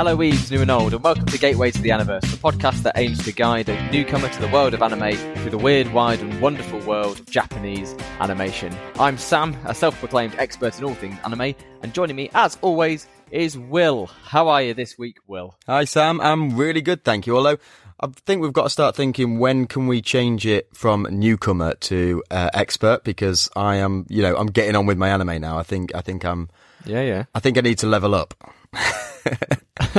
Hello, weebs, new and old, and welcome to Gateway to the Universe, the podcast that aims to guide a newcomer to the world of anime through the weird, wide, and wonderful world of Japanese animation. I'm Sam, a self-proclaimed expert in all things anime, and joining me, as always, is Will. How are you this week, Will? Hi Sam, I'm really good, thank you. Although I think we've got to start thinking when can we change it from newcomer to uh, expert because I am, you know, I'm getting on with my anime now. I think I think I'm Yeah, yeah. I think I need to level up.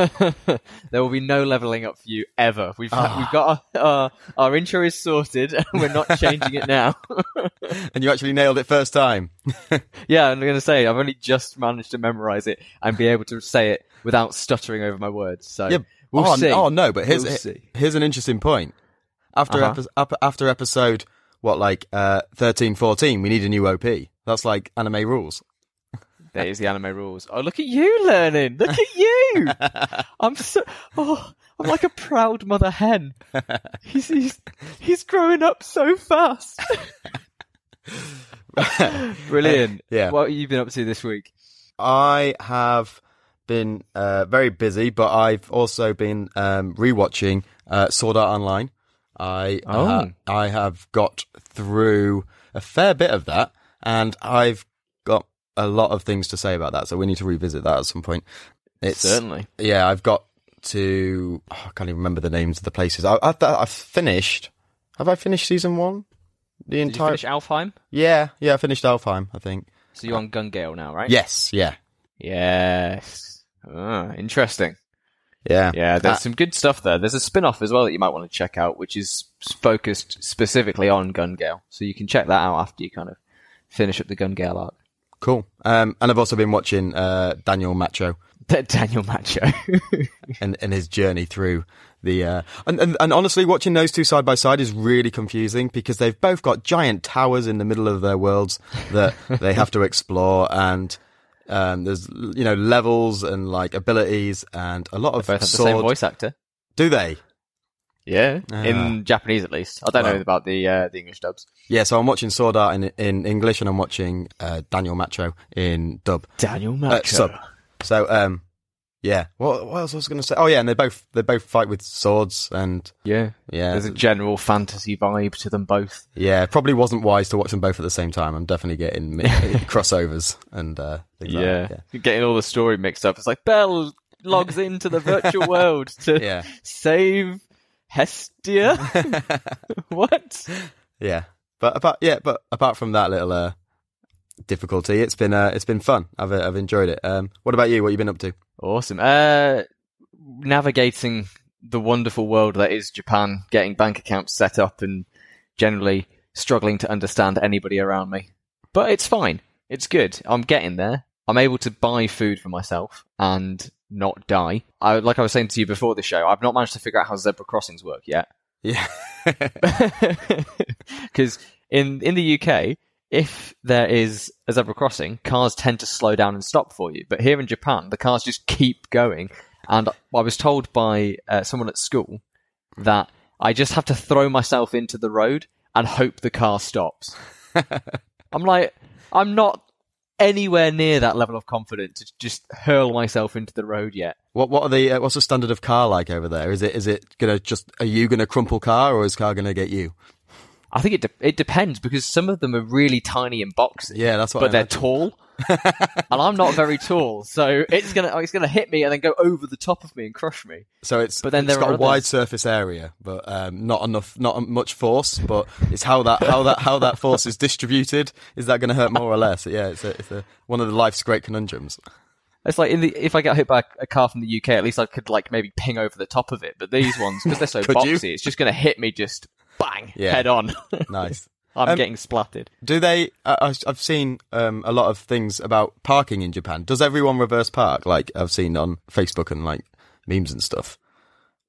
there will be no leveling up for you ever. We've we've got our, our our intro is sorted, and we're not changing it now. And you actually nailed it first time. yeah, I'm going to say I've only just managed to memorize it and be able to say it without stuttering over my words. So Yeah. we'll oh, see. oh no, but here's We'll here's an interesting point. After Uh-huh. epi- after episode what like uh 13 14 we need a new OP. That's like anime rules. That is the anime rules. Oh, look at you learning! Look at you! I'm so oh, I'm like a proud mother hen. He's he's he's growing up so fast. Brilliant. Yeah. What have you been up to this week? I have been uh, very busy, but I've also been um, rewatching uh, Sword Art Online. I uh, Oh. I have got through a fair bit of that, and I've a lot of things to say about that. So we need to revisit that at some point. It's Certainly. yeah. I've got to. oh, I can't even remember the names of the places. I, I, I've finished. Have I finished season one? The Did you entire. finish Alfheim? yeah, yeah. I finished Alfheim. I think. So you're on Gun Gale now, right? Yes. Yeah. Yes. Ah, interesting. Yeah. Yeah, there's Uh, some good stuff there. There's a spin-off as well that you might want to check out, which is focused specifically on Gun Gale. So you can check that out after you kind of finish up the Gun Gale arc. Cool. Um, and I've also been watching uh, Daniel Macho Daniel Macho. and, and his journey through the. Uh, and, and, and honestly, watching those two side by side is really confusing because they've both got giant towers in the middle of their worlds that they have to explore, and um, there's you know levels and like abilities and a lot of Both have the same voice actor. Do they? Yeah, Ah. in Japanese at least. I don't know about the uh, the English dubs. Yeah. So I'm watching Sword Art in in English and I'm watching uh, Daniel Macho in dub. Daniel Uh, sub. So um, yeah. What, what else was I going to say? Oh yeah, and they both they both fight with swords and Yeah, yeah. there's a general fantasy vibe to them both. Yeah, probably wasn't wise to watch them both at the same time. I'm definitely getting crossovers and uh, things like Yeah. getting all the story mixed up. It's like Bell logs into the virtual world to Yeah, save Hestia. what? yeah. But apart, yeah, but apart from that little uh, difficulty, it's been uh, it's been fun. I've uh, I've enjoyed it. Um, what about you? What you been up to? Awesome. Uh, navigating the wonderful world that is Japan, getting bank accounts set up, and generally struggling to understand anybody around me. But it's fine. It's good. I'm getting there. I'm able to buy food for myself and not die. I, like I was saying to you before the show, I've not managed to figure out how zebra crossings work yet. Yeah, Because in in the UK, if there is a zebra crossing, cars tend to slow down and stop for you. But here in Japan, the cars just keep going. And I was told by uh, someone at school that I just have to throw myself into the road and hope the car stops. I'm like, I'm not anywhere near that level of confidence to just hurl myself into the road yet. what what are the uh, what's the standard of car like over there? Is it is it gonna just are you gonna crumple car or is car gonna get you? I think it de- it depends because some of them are really tiny and boxy. Yeah, that's what. but I they're imagine. tall, and I'm not very tall, so it's gonna it's gonna hit me and then go over the top of me and crush me. So it's But then it's there got a wide surface area, but um, not enough, not much force. But it's how that how that how that force is distributed. Is that going to hurt more or less? Yeah, it's a, it's a, one of the life's great conundrums. It's like in the if I get hit by a car from the UK, at least I could like maybe ping over the top of it. But these ones, because they're so Could you? it's just gonna hit me just bang Yeah. head on. Nice. I'm Um, getting splattered. Do they? Uh, I- I've seen um, a lot of things about parking in Japan. Does everyone reverse park? Like I've seen on Facebook and like memes and stuff.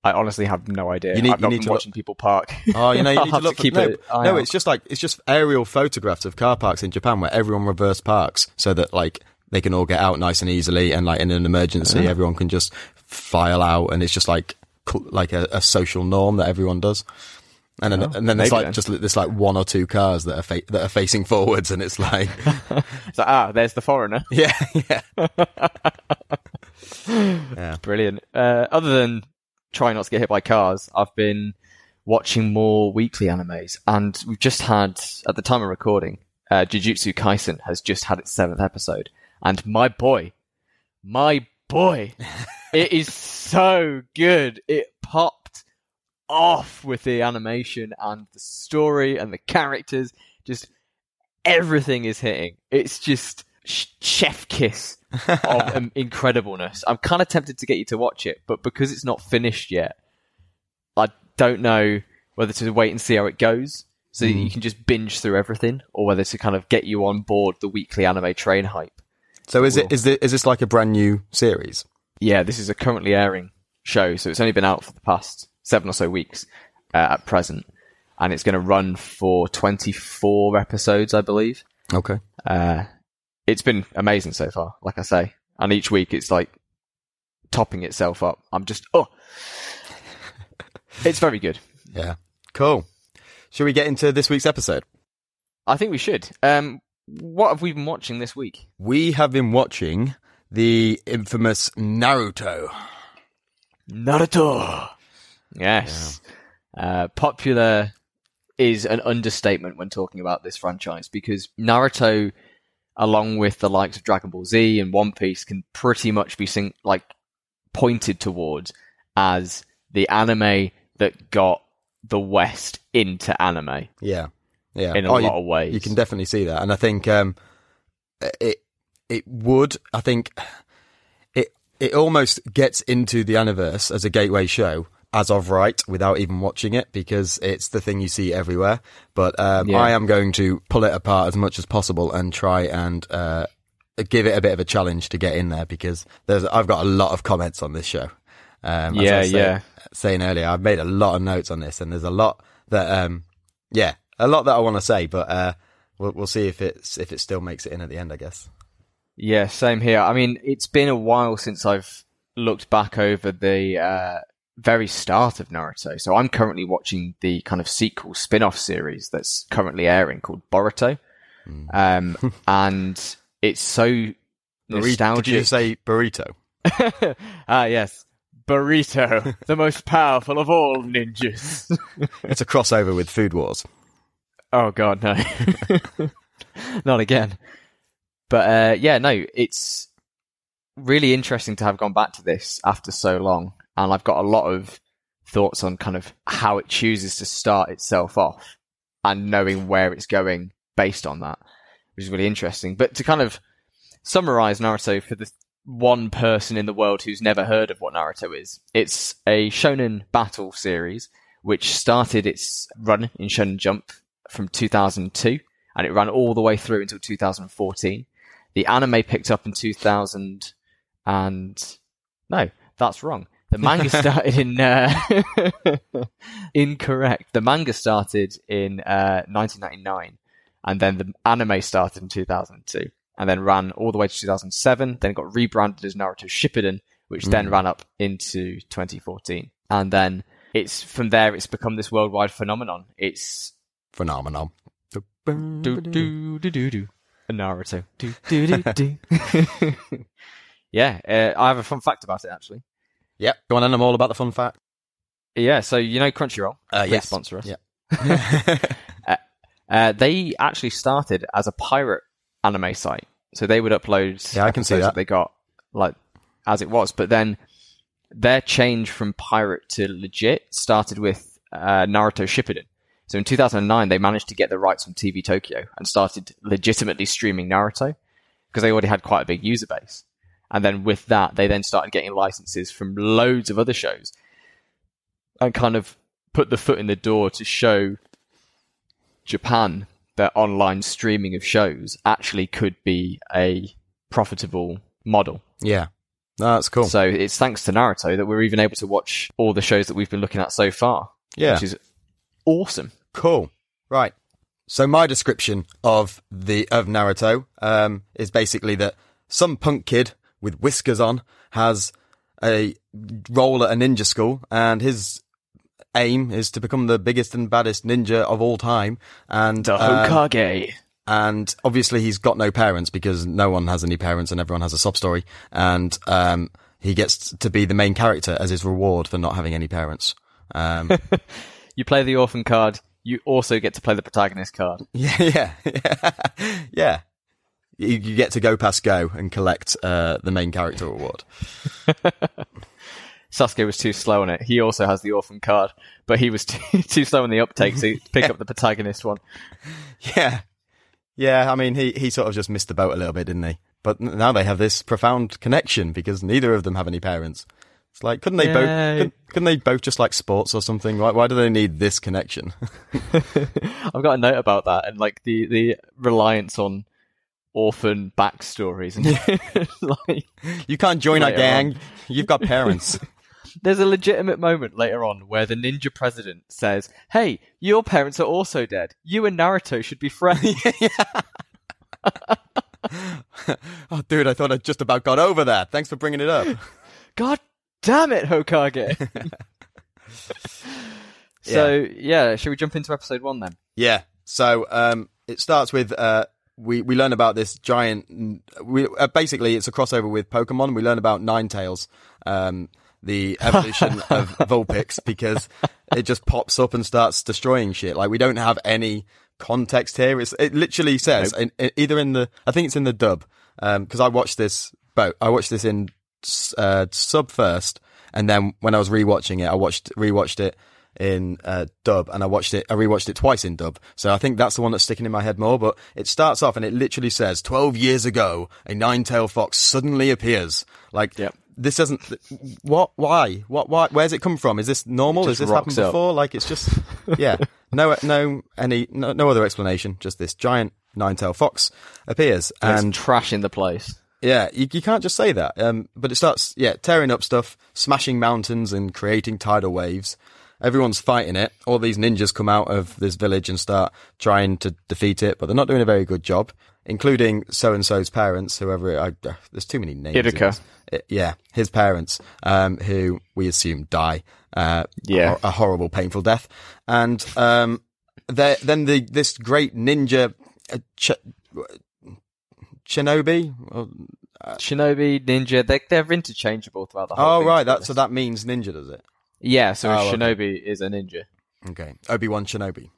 I honestly have no idea. You need- I've you not need been to look- watching people park. Oh, you know, you need to look. to keep no, it. eye no, it's just like it's just aerial photographs of car parks in Japan where everyone reverse parks so that like they can all get out nice and easily, and like in an emergency, everyone can just file out, and it's just like like a, a social norm that everyone does. And then, Oh, and then there's like then. just there's like one or two cars that are fa- that are facing forwards, and it's like, It's like, ah, there's the foreigner. yeah, yeah, yeah. Brilliant. Uh, other than trying not to get hit by cars, I've been watching more weekly animes, and we've just had, at the time of recording, uh, Jujutsu Kaisen has just had its seventh episode, and my boy, my boy, it is so good. It popped off with the animation and the story and the characters. Just everything is hitting. It's just sh- chef kiss of um, incredibleness. I'm kind of tempted to get you to watch it, but because it's not finished yet, I don't know whether to wait and see how it goes so that you can just binge through everything or whether to kind of get you on board the weekly anime train hype. So is it is it is this like a brand new series? Yeah, this is a currently airing show, so it's only been out for the past seven or so weeks uh, at present, and it's going to run for 24 episodes, I believe. Okay. Uh, it's been amazing so far, like I say, and each week it's like topping itself up. I'm just oh, it's very good. Yeah. Cool. Should we get into this week's episode? I think we should. Um, what have we been watching this week? We have been watching the infamous Naruto. Naruto. Yes. Uh, popular is an understatement when talking about this franchise because Naruto, along with the likes of Dragon Ball Z and One Piece, can pretty much be sing- like pointed towards as the anime that got the West into anime Yeah. Yeah. in a Oh, lot you, of ways. you can definitely see that. And I think um it it would I think it it almost gets into the Aniverse as a gateway show as of right without even watching it because it's the thing you see everywhere. But um, Yeah. I am going to pull it apart as much as possible and try and uh, give it a bit of a challenge to get in there because there's I've got a lot of comments on this show. Um, Yeah, was saying- yeah. Saying earlier, I've made a lot of notes on this, and there's a lot that, um, yeah, a lot that I want to say, but uh, we'll we'll see if it's if it still makes it in at the end. I guess. Yeah, same here. I mean, it's been a while since I've looked back over the uh, very start of Naruto. So I'm currently watching the kind of sequel spin-off series that's currently airing called Boruto. Um, and it's so Burrito- nostalgic. Did you say burrito? ah, yes. Burrito, the most powerful of all ninjas. It's a crossover with Food Wars. Oh god, no. Not again. But uh, yeah, no, it's really interesting to have gone back to this after so long, and I've got a lot of thoughts on kind of how it chooses to start itself off and knowing where it's going based on that, which is really interesting. But to kind of summarize Naruto for the one person in the world who's never heard of what Naruto is, it's a shonen battle series which started its run in Shonen Jump from 2002 and it ran all the way through until 2014. The anime picked up in 2000 and no, that's wrong. The manga started in uh, incorrect. The manga started in uh, 1999 and then the anime started in 2002 and then ran all the way to 2007. Then it got rebranded as Naruto Shippuden, which then ran up into 2014. And then it's from there it's become this worldwide phenomenon. It's Phenomenon. do do do do do Naruto do do do do. yeah, uh, I have a fun fact about it actually. Yep. Go on, and I'm all about the fun fact. Yeah, so you know Crunchyroll, Uh, Please yes. sponsor us. Yeah. Uh, they actually started as a pirate anime site, so they would upload. Yeah, I can see episodes that. they got like as it was, but then their change from pirate to legit started with uh, Naruto Shippuden. So in 2009, they managed to get the rights from TV Tokyo and started legitimately streaming Naruto because they already had quite a big user base. And then with that, they then started getting licenses from loads of other shows and kind of put the foot in the door to show Japan that online streaming of shows actually could be a profitable model. yeah. No, that's cool. So it's thanks to Naruto that we're even able to watch all the shows that we've been looking at so far. Yeah. Which is awesome. Cool. Right. So my description of the of Naruto um, is basically that some punk kid with whiskers on has a role at a ninja school, and his aim is to become the biggest and baddest ninja of all time. And The um, Hokage. and obviously he's got no parents because no one has any parents and everyone has a sob story. And um, he gets to be the main character as his reward for not having any parents. Um, You play the orphan card. You also get to play the protagonist card. yeah, yeah, yeah, yeah. You, you get to go past go and collect uh, the main character award. Sasuke was too slow on it. He also has the orphan card, but he was too, too slow on the uptake, to pick up the protagonist one. Yeah, yeah. I mean, he he sort of just missed the boat a little bit, didn't he? But now they have this profound connection because neither of them have any parents. It's like, couldn't they Yay. both? Couldn't, couldn't they both just like sports or something? Why, why do they need this connection? I've got a note about that and like the the reliance on orphan backstories and like you can't join our gang. You've got parents. there's a legitimate moment later on where the ninja president says, "Hey, your parents are also dead. You and Naruto should be friends." oh, dude, I thought I just about got over that. Thanks for bringing it up. God damn it, Hokage. so yeah, should we jump into episode one then? Yeah. So um, it starts with uh, we we learn about this giant. We uh, basically it's a crossover with Pokemon. We learn about Ninetales, um, the evolution of Vulpix, because it just pops up and starts destroying shit. Like we don't have any context here. It's, it literally says in, in- either in the I think it's in the dub because I watched this. But I watched this in uh, sub first, and then when I was rewatching it, I watched rewatched it in uh, dub, and I watched it. I rewatched it twice in dub, so I think that's the one that's sticking in my head more. But it starts off and it literally says, 12 years ago, a nine-tailed fox suddenly appears." Like Yep. this doesn't. What? Why? What? Why? Where's it come from? Is this normal? Has this happened up. before? Like it's just yeah. No, no, any, no, no other explanation. Just this giant nine-tailed fox appears, And and trash in the place. yeah, you, you can't just say that. Um, but it starts, yeah, tearing up stuff, smashing mountains and creating tidal waves. Everyone's fighting it. All these ninjas come out of this village and start trying to defeat it, but they're not doing a very good job, including so and so's parents, whoever. I, uh, there's too many names. in Irika. Uh, yeah, his parents, um, who we assume die. Uh, Yeah. a, a horrible, painful death. And um, then the this great ninja, uh, ch- Shinobi. Or- Shinobi, ninja, they, they're interchangeable throughout the whole Oh right, that so that means ninja, does it? Yeah, so a Oh, okay. Shinobi is a ninja. Okay, Obi Wan Shinobi.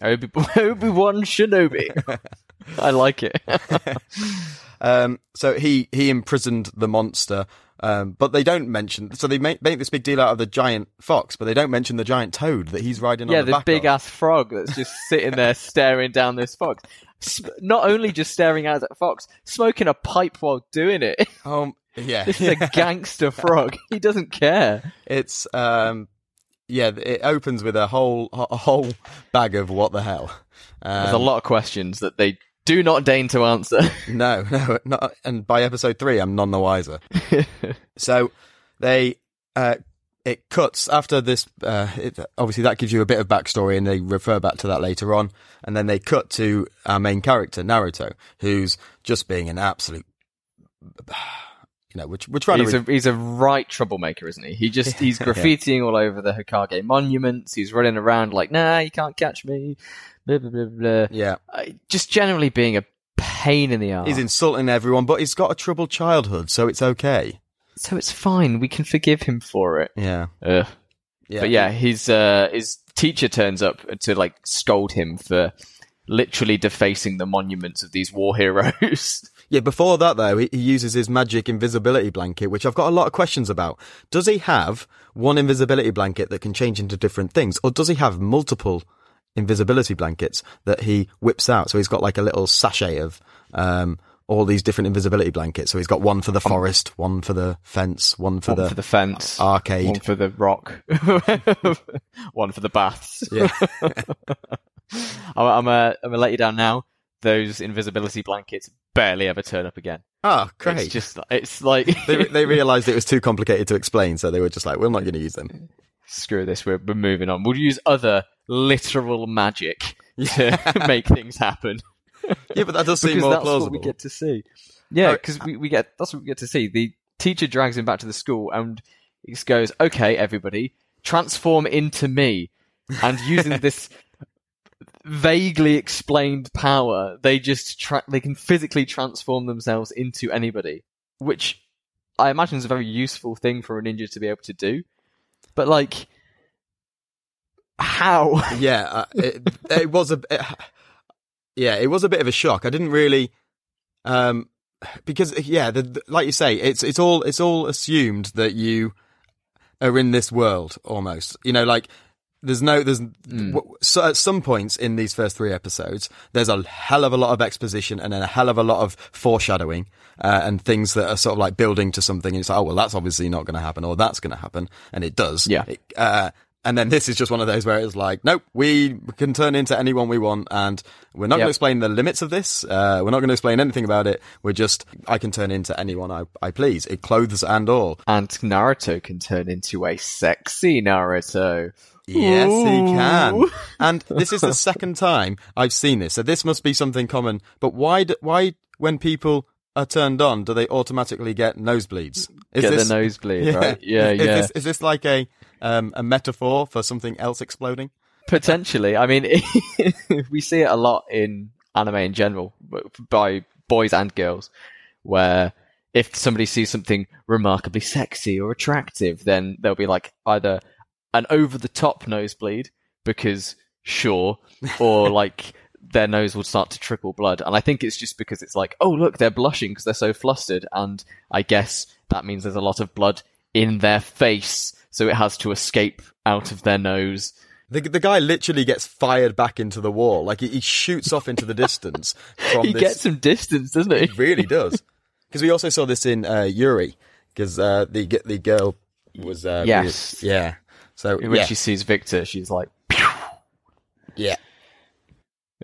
Obi Obi Wan Shinobi. I like it. Um, so he he imprisoned the monster, um, but they don't mention. So they make make this big deal out of the giant fox, but they don't mention the giant toad that he's riding yeah, on the this big ass frog that's just sitting there staring down this fox. Not only just staring at the fox, smoking a pipe while doing it. Um, yeah, This is a gangster frog. He doesn't care. it's um, yeah. It opens with a whole a whole bag of what the hell. Um, There's a lot of questions that they do not deign to answer. No, no, not. And by episode three, I'm none the wiser. so they, uh, it cuts after this. Uh, it, obviously, that gives you a bit of backstory, and they refer back to that later on. And then they cut to our main character, Naruto, who's just being an absolute. You know, we're, we're trying he's to. a he's a right troublemaker, isn't he? He just he's Yeah. graffitiing all over the Hokage monuments. He's running around like, nah, you can't catch me. Blah blah blah blah. yeah, Uh, just generally being a pain in the ass. he's insulting everyone, but he's got a troubled childhood, so it's okay. so it's fine. We can forgive him for it. Yeah, Ugh. yeah, But yeah, his uh, his teacher turns up to like scold him for literally defacing the monuments of these war heroes. Yeah, before that though, he, he uses his magic invisibility blanket, which I've got a lot of questions about. Does he have one invisibility blanket that can change into different things, or does he have multiple invisibility blankets that he whips out? So he's got like a little sachet of um, all these different invisibility blankets. So he's got one for the forest, one for the fence, one for one the for the fence, arcade. one for the rock, one for the baths. Yeah. I'm, I'm, uh, I'm gonna let you down now. Those invisibility blankets barely ever turn up again. Oh, great. It's just, it's like they they realised it was too complicated to explain, so they were just like, "We're not going to use them." screw this. We're, we're moving on. We'll use other literal magic to make things happen. Yeah, but that does seem more that's plausible. what we get to see. Yeah, because we, we get that's what we get to see. The teacher drags him back to the school and he just goes, "Okay, everybody, transform into me." And using this vaguely explained power, they just tra- they can physically transform themselves into anybody, which I imagine is a very useful thing for a ninja to be able to do. But like, how? yeah, uh, it, it was a it, yeah, it was a bit of a shock. I didn't really um because yeah, the, the, like you say, it's it's all it's all assumed that you are in this world almost. You know, like there's no there's w- so at some points in these first three episodes there's a hell of a lot of exposition and then a hell of a lot of foreshadowing uh, and things that are sort of like building to something. And it's like oh well that's obviously not going to happen or that's going to happen. And it does. Yeah. It- uh, and then this is just one of those where it's like nope we can turn into anyone we want and we're not going to explain the limits of this. Uh, we're not going to explain anything about it. We're just I can turn into anyone I, I please. It clothes and all. And Naruto can turn into a sexy Naruto. Yes, he can. And this is the second time I've seen this, so this must be something common. But why? Do, why, when people are turned on, do they automatically get nosebleeds? Is Get this, the nosebleed, right? Yeah, is yeah. This, is this like a um, a metaphor for something else exploding? Potentially. I mean, we see it a lot in anime in general, by boys and girls, where if somebody sees something remarkably sexy or attractive, then they'll be like either an over the top nosebleed, because sure, or like their nose will start to trickle blood. And I think it's just because it's like, oh, look, they're blushing because they're so flustered. And I guess that means there's a lot of blood in their face. So it has to escape out of their nose. The the guy literally gets fired back into the wall, like he, he shoots off into the distance. From he this, gets some distance, doesn't he? He really does. Because we also saw this in uh, Yuri, because uh, the the girl was uh, Yes. really- yeah. So When yeah, she sees Victor, she's like, yeah.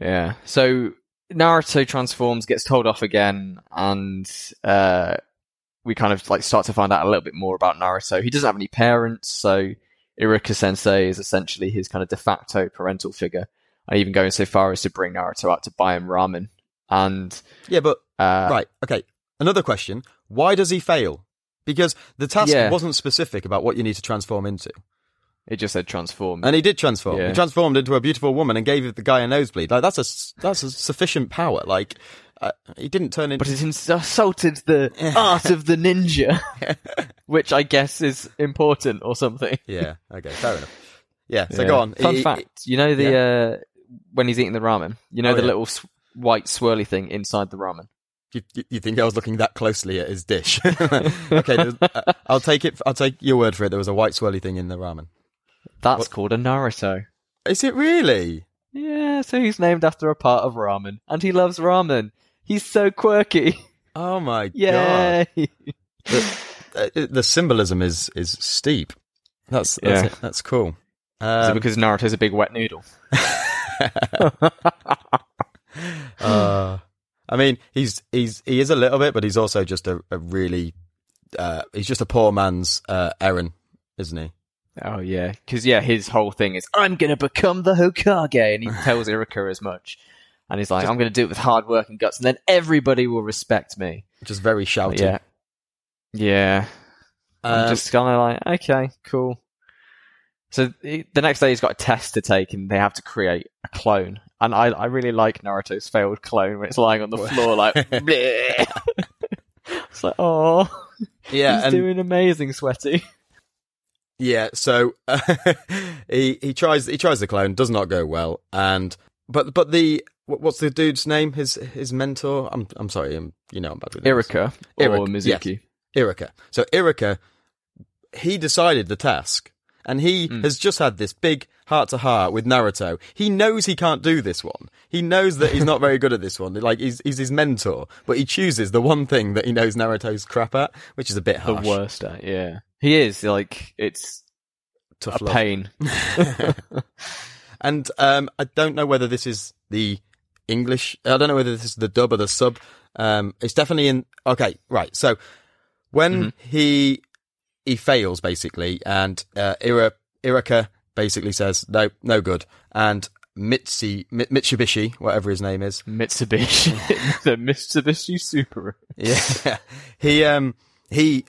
yeah. So Naruto transforms, gets told off again, and uh, we kind of like start to find out a little bit more about Naruto. He doesn't have any parents, so Iruka Sensei is essentially his kind of de facto parental figure. I even going so far as to bring Naruto out to buy him ramen. And Yeah, but uh, right, okay. Another question: Why does he fail? Because the task Yeah. wasn't specific about what you need to transform into, it just said transform. and he did transform. Yeah. He transformed into a beautiful woman and gave the guy a nosebleed. Like that's a that's a sufficient power. Like uh, he didn't turn into. but it insulted the art of the ninja, which I guess is important or something. yeah. Okay. Fair enough. Yeah. So Yeah. go on. Fun He- he- fact: you know the uh, when he's eating the ramen, you know Oh, the yeah. little s- white swirly thing inside the ramen. You, you- you think I was looking that closely at his dish? okay, uh, I'll take it. I'll take your word for it. There was a white swirly thing in the ramen. That's What- called a Naruto. Is it really? Yeah, so he's named after a part of ramen, and he loves ramen. He's so quirky. Oh my god! The, uh, the symbolism is is steep. That's that's, Yeah. that's cool. Is Um, it because Naruto's a big wet noodle? uh, I mean, he's he's he is a little bit, but he's also just a, a really uh, he's just a poor man's uh, Eren, isn't he? Oh yeah, because yeah, his whole thing is I'm gonna become the Hokage, and he tells Iruka as much. And he's like, I'm gonna do it with hard work and guts, and then everybody will respect me. Just very shouty. yeah, yeah. I'm Um, just kind of like, okay, cool. So he- the next day he's got a test to take, and they have to create a clone. And I, I really like Naruto's failed clone when it's lying on the floor like, it's like, oh, yeah, he's and doing amazing, sweaty. Yeah, so he he tries he tries the clone, does not go well, and but but the what's the dude's name? His his mentor. I'm I'm sorry, I'm, you know I'm bad with. Iruka or Mizuki. Iruka. So Iruka, he decided the task, and he Hmm. has just had this big heart to heart with Naruto. He knows he can't do this one. He knows that he's not very good at this one. Like he's he's his mentor, but he chooses the one thing that he knows Naruto's crap at, which is a bit harsh. The worst at, yeah. He is, like, it's Tough a love. pain. and um, I don't know whether this is the English. I don't know whether this is the dub or the sub. Um, it's definitely in. Okay, right. So when Mm-hmm. he he fails basically, and uh, Ira, Irika basically says no, no good, and Mitsi, Mi- Mitsubishi, whatever his name is, Mitsubishi. the Mitsubishi Subaru. yeah, he um he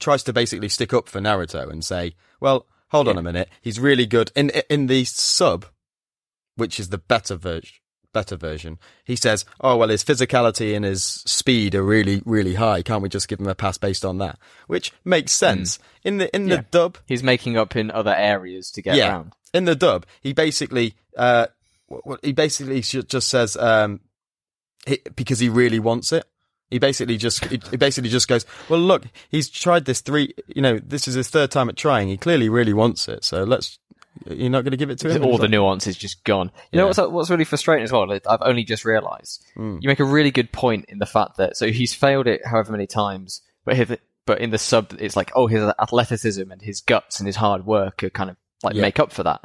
tries to basically stick up for Naruto and say, well, hold on a minute, he's really good in in the sub, which is the better version. better version. He says, "Oh well, his physicality and his speed are really, really high. Can't we just give him a pass based on that?" Which makes sense in the in the dub. He's making up in other areas to get yeah, around. in the dub, he basically, uh, he basically just says, um, he, because he really wants it. He basically just, he, he basically just goes, well, look, he's tried this three, you know, this is his third time at trying. He clearly really wants it. So let's, you're not going to give it to him. All the like, nuance is just gone. You know what's what's really frustrating as well? Like, I've only just realised. Mm. You make a really good point in the fact that so he's failed it however many times, but his, but in the sub it's like oh his athleticism and his guts and his hard work are kind of like Yeah. make up for that.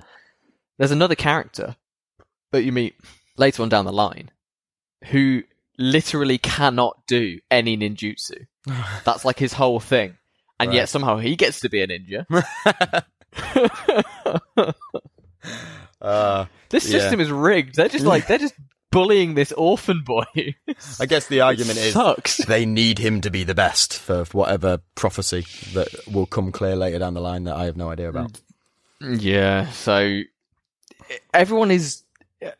There's another character that you meet later on down the line who literally cannot do any ninjutsu. That's like his whole thing. And Right. yet somehow he gets to be a ninja. uh, This Yeah. system is rigged. They're just like they're just bullying this orphan boy. I guess the argument is sucks. they need him to be the best for whatever prophecy that will come clear later down the line that I have no idea about. Yeah. So everyone is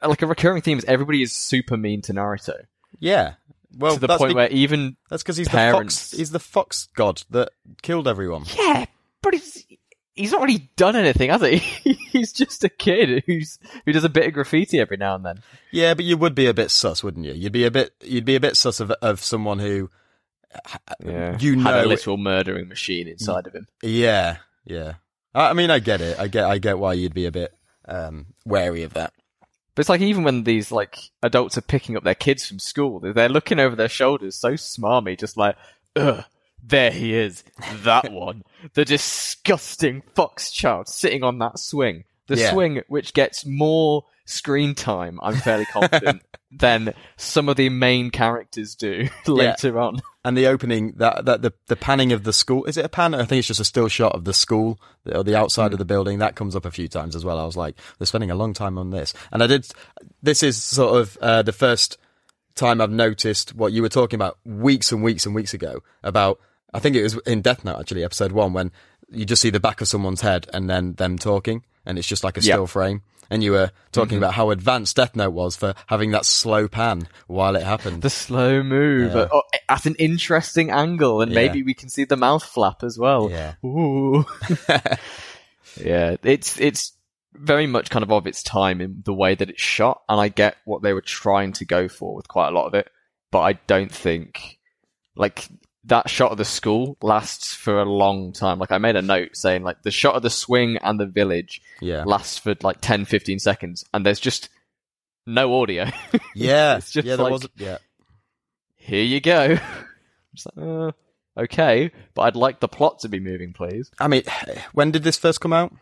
like a recurring theme is everybody is super mean to Naruto Yeah. Well, to the point be- where even that's because he's parents- the fox. He's the fox god that killed everyone. yeah, but he's he's not really done anything, has he? he's just a kid who's who does a bit of graffiti every now and then. Yeah, but you would be a bit sus, wouldn't you? You'd be a bit. You'd be a bit sus of of someone who. Yeah, You know had a literal murdering machine inside of him. Yeah, yeah. I, I mean, I get it. I get. I get why you'd be a bit um, wary of that. But it's like even when these like adults are picking up their kids from school, they're- looking over their shoulders so smarmy, just like, ugh, there he is, that one, the disgusting fox child sitting on that swing, the Yeah. swing which gets more screen time. I'm fairly confident than some of the main characters do later on. And the opening, that that the the panning of the school. Is it a pan? I think it's just a still shot of the school or the outside of the building. That comes up a few times as well. I was like, they're spending a long time on this. And I did. This is sort of uh, the first time I've noticed what you were talking about weeks and weeks and weeks ago about. I think it was in Death Note actually, episode one, when you just see the back of someone's head and then them talking, and it's just like a Yeah. still frame. And you were talking about how advanced Death Note was for having that slow pan while it happened. The slow move Yeah. uh, oh, at an interesting angle, and Yeah. maybe we can see the mouth flap as well. Yeah. Ooh. yeah, it's it's very much kind of of its time in the way that it's shot, and I get what they were trying to go for with quite a lot of it, but I don't think like that shot of the school lasts for a long time. Like I made a note saying like the shot of the swing and the village yeah. lasts for like 10 15 seconds and there's just no audio. Yeah, It's just yeah, like- was. Yeah, Here you go. Just like, uh, okay, but I'd like the plot to be moving, please. I mean, when did this first come out?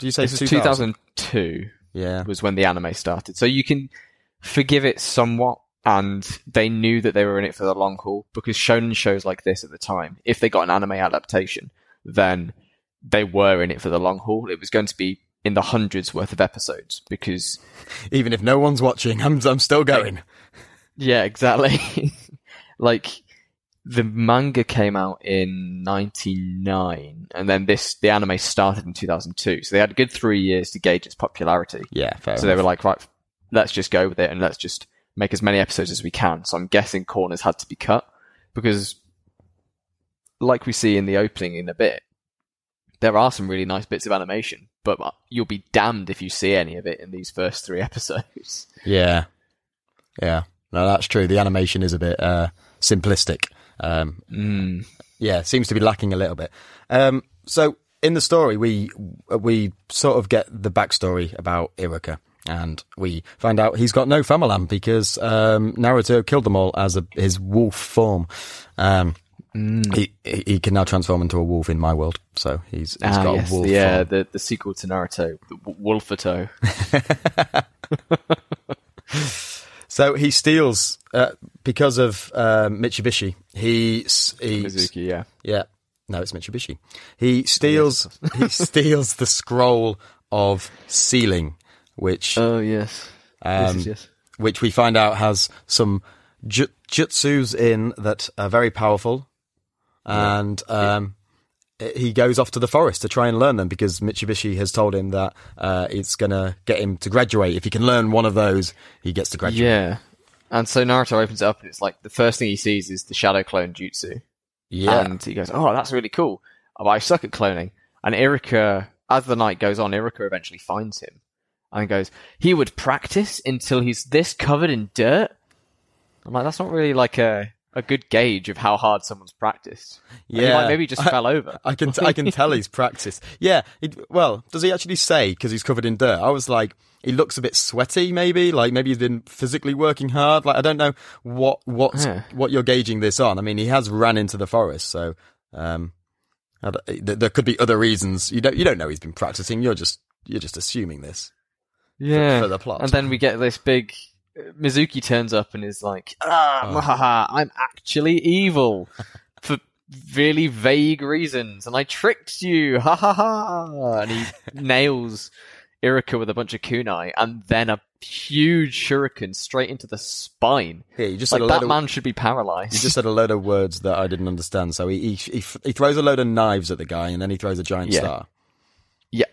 Do you say This 2000? 2002 Yeah, was when the anime started, so you can forgive it somewhat. And they knew that they were in it for the long haul because shonen shows like this at the time, if they got an anime adaptation, then they were in it for the long haul. It was going to be in the hundreds worth of episodes because even if no one's watching, I'm I'm still going. Yeah, exactly. like the manga came out in 99 and then this the anime started in 2002. So they had a good 3 years to gauge its popularity. Yeah, fair. So they were like, right, let's just go with it and let's just make as many episodes as we can. So I'm guessing corners had to be cut because like we see in the opening in a bit, there are some really nice bits of animation, but you'll be damned if you see any of it in these first 3 episodes. yeah, yeah. No, that's true. The animation is a bit uh, simplistic. Um, Mm. yeah, seems to be lacking a little bit. Um, so in the story, we we sort of get the backstory about Iruka, and we find out he's got no Famalam because um, Naruto killed them all as a, his wolf form. Um, he, he he can now transform into a wolf in my world, so he's, he's ah, got yes, a wolf. yeah, form. the the sequel to Naruto, the Wolfato. So he steals uh, because of um, Mitsubishi. He he Mizuki, yeah. Yeah. No, it's Mitsubishi. He steals he steals the scroll of sealing, which Oh yes, um, yes, yes. which we find out has some ju- jutsus in that are very powerful, and um, he goes off to the forest to try and learn them because Mitsubishi has told him that uh, it's going to get him to graduate. If he can learn one of those, he gets to graduate. Yeah. And so Naruto opens it up and it's like the first thing he sees is the shadow clone jutsu. Yeah. And he goes, Oh, that's really cool. But I suck at cloning. And Iruka, as the night goes on, Iruka eventually finds him and goes, He would practice until he's this covered in dirt? I'm like, that's not really like a, a good gauge of how hard someone's practiced. Yeah. might maybe just I- fell over. I can t- I can tell he's practiced. Yeah. It, well, does he actually say because he's covered in dirt? I was like, he looks a bit sweaty. Maybe like maybe he's been physically working hard. Like I don't know what what's Yeah. what you're gauging this on. I mean, he has ran into the forest, so um, I don't- th- there could be other reasons. You don't you don't know he's been practicing. You're just you're just assuming this. Yeah. for the plot. And then we get this big. Mizuki turns up and is like, ah, Oh. mahaha, I'm actually evil for really vague reasons, and I tricked you, ha ha ha! And he nails Iruka with a bunch of kunai, and then a huge shuriken straight into the spine. Yeah, you just Like that of, man should be paralyzed. You just said a load of words that I didn't understand. So he he, he, he throws a load of knives at the guy, and then he throws a giant Yeah. star. Yeah.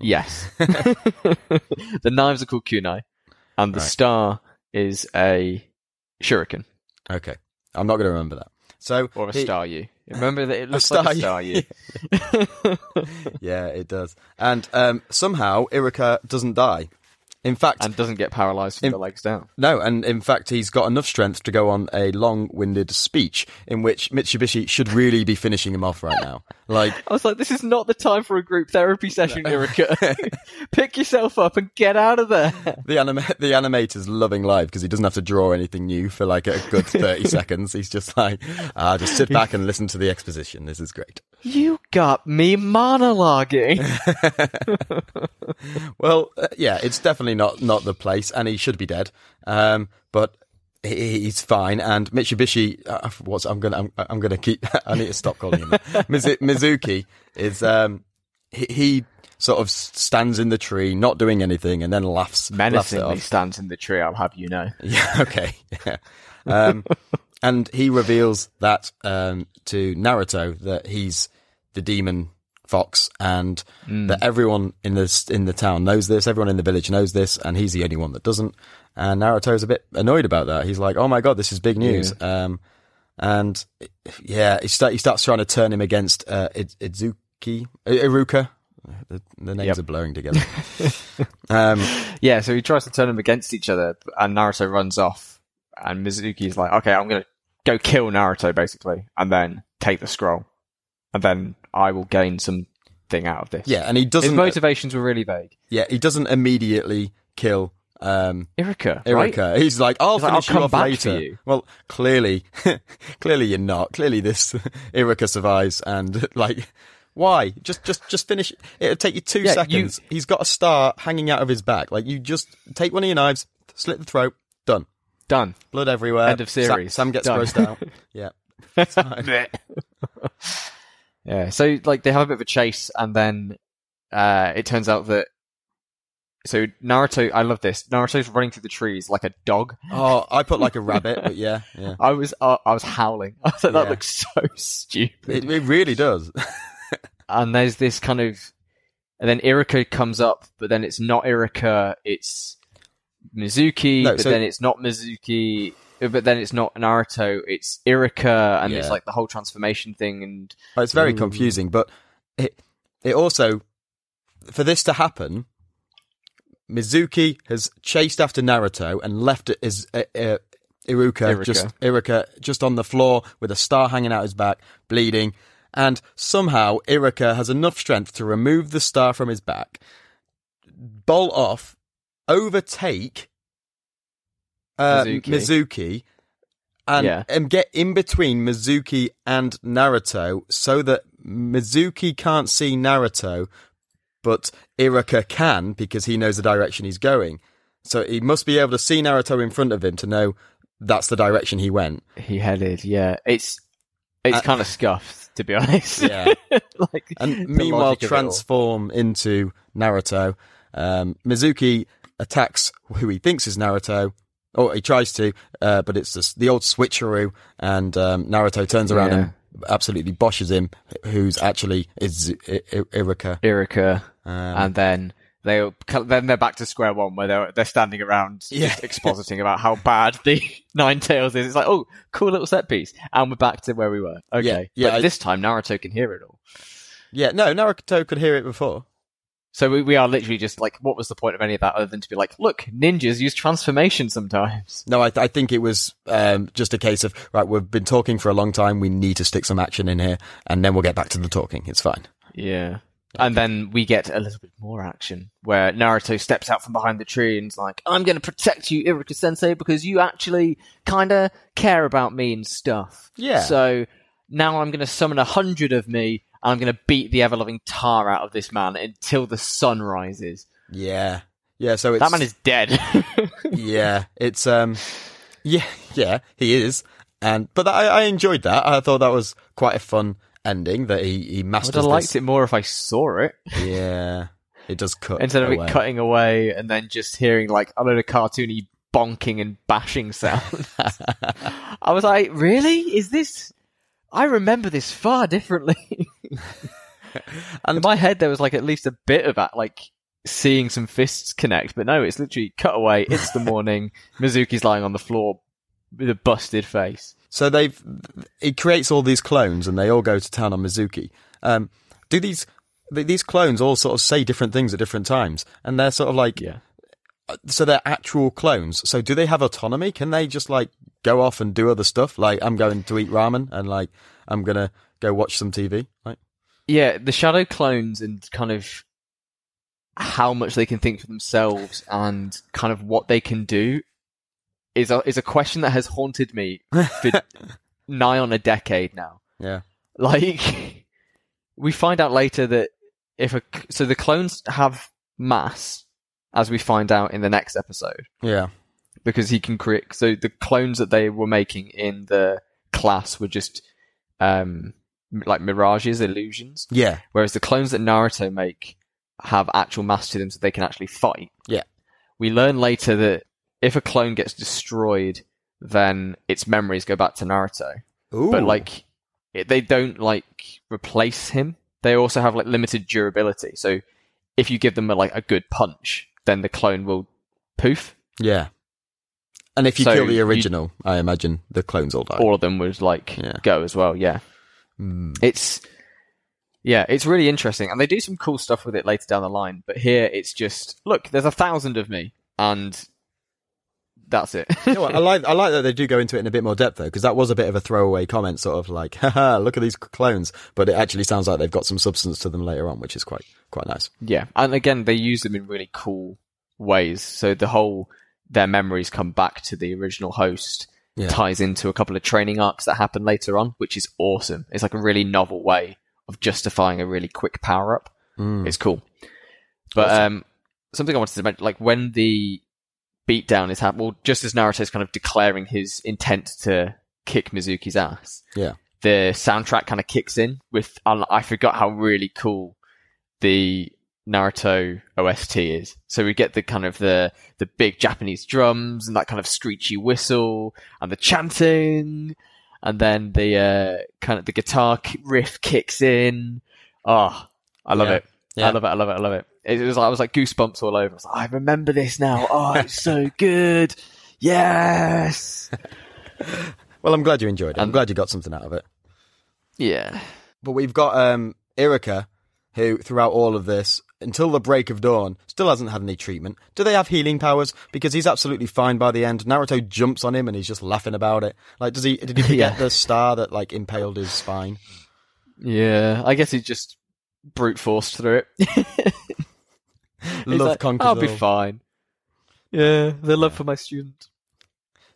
Yes. the knives are called kunai, and the Right. star is a shuriken Okay, I'm not going to remember that. So or a he- star you. Remember that it looks like a star you. Yeah, it does. And um, somehow Iruka doesn't die. In fact, and doesn't get paralyzed from In- the legs down. no, and in fact, he's got enough strength to go on a long-winded speech in which Mitsubishi should really be finishing him off right now. Like, I was like, this is not the time for a group therapy session, Erika. Pick yourself up and get out of there. the anima- the animator's loving life because he doesn't have to draw anything new for like a good 30 seconds. He's just like, ah, just sit back and listen to the exposition. This is great. You got me monologuing. Well, uh, yeah, it's definitely not not the place, and he should be dead. Um, but he's fine. And Mitsubishi, uh, what's I'm gonna I'm, I'm gonna keep. I need to stop calling him. Mizu- Mizuki is um, he, he sort of stands in the tree, not doing anything, and then laughs. laughs Menacingly off. stands in the tree, I'll have you know. Yeah, okay. Yeah. Um, and he reveals that um, to Naruto that he's the demon fox and that everyone in the in the town knows this, everyone in the village knows this, and he's the only one that doesn't. And Naruto's a bit annoyed about that. He's like, "Oh my god, this is big news." Um, and yeah, he, start, he starts trying to turn him against uh, Id- Idzuki, I- Iruka. The, the names Yep. are blurring together. um, Yeah, so he tries to turn them against each other, and Naruto runs off, and Mizuki's like, okay, I'm gonna go kill Naruto, basically, and then take the scroll. And then I will gain something out of this. yeah, and he doesn't. motivations were really vague. Yeah, he doesn't immediately kill um, Iruka, right? He's like, I'll He's like, finish "I'll you come off back later. for you. Well, clearly, clearly you're not. Clearly this Iruka survives, and like, why? Just, just, just finish. It'll take you two Yeah, seconds. He's got a star hanging out of his back. Like, you just take one of your knives, slit the throat, done. Done. Blood everywhere. End of series. Sam, gets Done. grossed out. Yeah. Yeah, so like they have a bit of a chase, and then uh, it turns out that so Naruto, I love this. Naruto's running through the trees like a dog. oh, I put like a rabbit, but yeah, yeah. I was uh, I was howling. I like, that Yeah. looks so stupid. It, it really does. and there's this kind of, and then Iruka comes up, but then it's not Iruka, it's Mizuki, No, but so- then it's not Mizuki, but then it's not Naruto, it's Iruka, and it's like the whole transformation thing, and Oh, It's very Ooh. confusing, but it it also for this to happen, Mizuki has chased after Naruto and left it as uh, uh, Iruka, Iruka. just Iruka just on the floor with a star hanging out his back, bleeding, and somehow Iruka has enough strength to remove the star from his back, bolt off, overtake uh, Mizuki. Mizuki and Yeah. and get in between Mizuki and Naruto so that Mizuki can't see Naruto, but Iruka can because he knows the direction he's going. So he must be able to see Naruto in front of him to know that's the direction he went. he headed, yeah. It's it's Uh, kind of scuffed, to be honest. Yeah. like And meanwhile, logic of it all. transform into Naruto. Um, Mizuki attacks who he thinks is Naruto, or he tries to, uh, but it's just the old switcheroo, and um, Naruto turns around Yeah. and absolutely boshes him, who's actually is Iruka. Iruka, Um, and then they then they're back to square one where they're they're standing around Yeah. expositing about how bad the Nine Tails is. It's like, oh, cool little set piece, and we're back to where we were. Okay, Yeah, yeah, but I- this time Naruto can hear it all. yeah, no, Naruto could hear it before. So we, we are literally just like, what was the point of any of that other than to be like, look, ninjas use transformation sometimes. No, I, I think it was um, just a case of right. We've been talking for a long time. We need to stick some action in here, and then we'll get back to the talking. It's fine. Yeah. And then we get a little bit more action where Naruto steps out from behind the tree and's like, I'm going to protect you, Iruka sensei, because you actually kind of care about me and stuff. Yeah. So now I'm going to summon a hundred of me and I'm going to beat the ever loving tar out of this man until the sun rises. Yeah, yeah. So it's That man is dead. yeah, it's um, yeah, yeah, he is, and but I, I enjoyed that. I thought that was quite a fun ending that he he masters. I would have liked it more if I saw it. Yeah, it does cut instead of away. it cutting away and then just hearing like a load of cartoony bonking and bashing sounds. I was like, really? Is this? I remember this far differently. And- In my head, there was like at least a bit of that, like seeing some fists connect, but no, it's literally cut away. It's the morning. Mizuki's lying on the floor with a busted face. So they've he creates all these clones, and they all go to town on Mizuki. Um, do these these clones all sort of say different things at different times, and they're sort of like Yeah. so they're actual clones. So do they have autonomy? Can they just like go off and do other stuff? Like I'm going to eat ramen, and like I'm gonna go watch some TV. Like Yeah, the shadow clones and kind of how much they can think for themselves and kind of what they can do is a is a question that has haunted me for nigh on a decade now. yeah, Like we find out later that if a so the clones have mass as we find out in the next episode yeah, because he can create so the clones that they were making in the class were just um like mirages illusions yeah, Whereas the clones that Naruto make have actual mass to them so they can actually fight. Yeah. We learn later that if a clone gets destroyed, then its memories go back to Naruto. Ooh. But like, it, they don't like replace him. They also have like limited durability. So if you give them a, like a good punch, then the clone will poof. yeah. And if you So kill the you- original, I imagine the clones all die. All of them would like Yeah. go as well. Yeah. Mm. It's yeah, it's really interesting, and they do some cool stuff with it later down the line. But here, it's just look, there's a thousand of me, and that's it. You know I like I like that they do go into it in a bit more depth though, because that was a bit of a throwaway comment, sort of like, haha, look at these clones. But it actually sounds like they've got some substance to them later on, which is quite quite nice. yeah, and again, they use them in really cool ways. So the whole their memories come back to the original host Yeah. ties into a couple of training arcs that happen later on, which is awesome. It's like a really novel way of justifying a really quick power up. Mm. It's cool. But Awesome. um, something I wanted to mention, like when the beatdown is happening, well, just as Naruto's kind of declaring his intent to kick Mizuki's ass, Yeah. the soundtrack kind of kicks in with, I forgot how really cool the Naruto OST is. So we get the kind of the the big Japanese drums and that kind of screechy whistle and the chanting, and then the uh, kind of the guitar riff kicks in. Oh, I love Yeah. it. Yeah. I love it. I love it. I love it. It was I was like goosebumps all over. I was like, I remember this now. Oh, it's so good. Yes. Well, I'm glad you enjoyed it. I'm glad you got something out of it. Yeah. But we've got um, Iruka, who throughout all of this, until the break of dawn, still hasn't had any treatment. Do they have healing powers? Because he's absolutely fine by the end. Naruto jumps on him and he's just laughing about it. Like, does he? Did he forget Yeah. the star that like impaled his spine? Yeah. I guess he just brute forced through it. Love like, conquers I'll be fine. Yeah, the love for my student.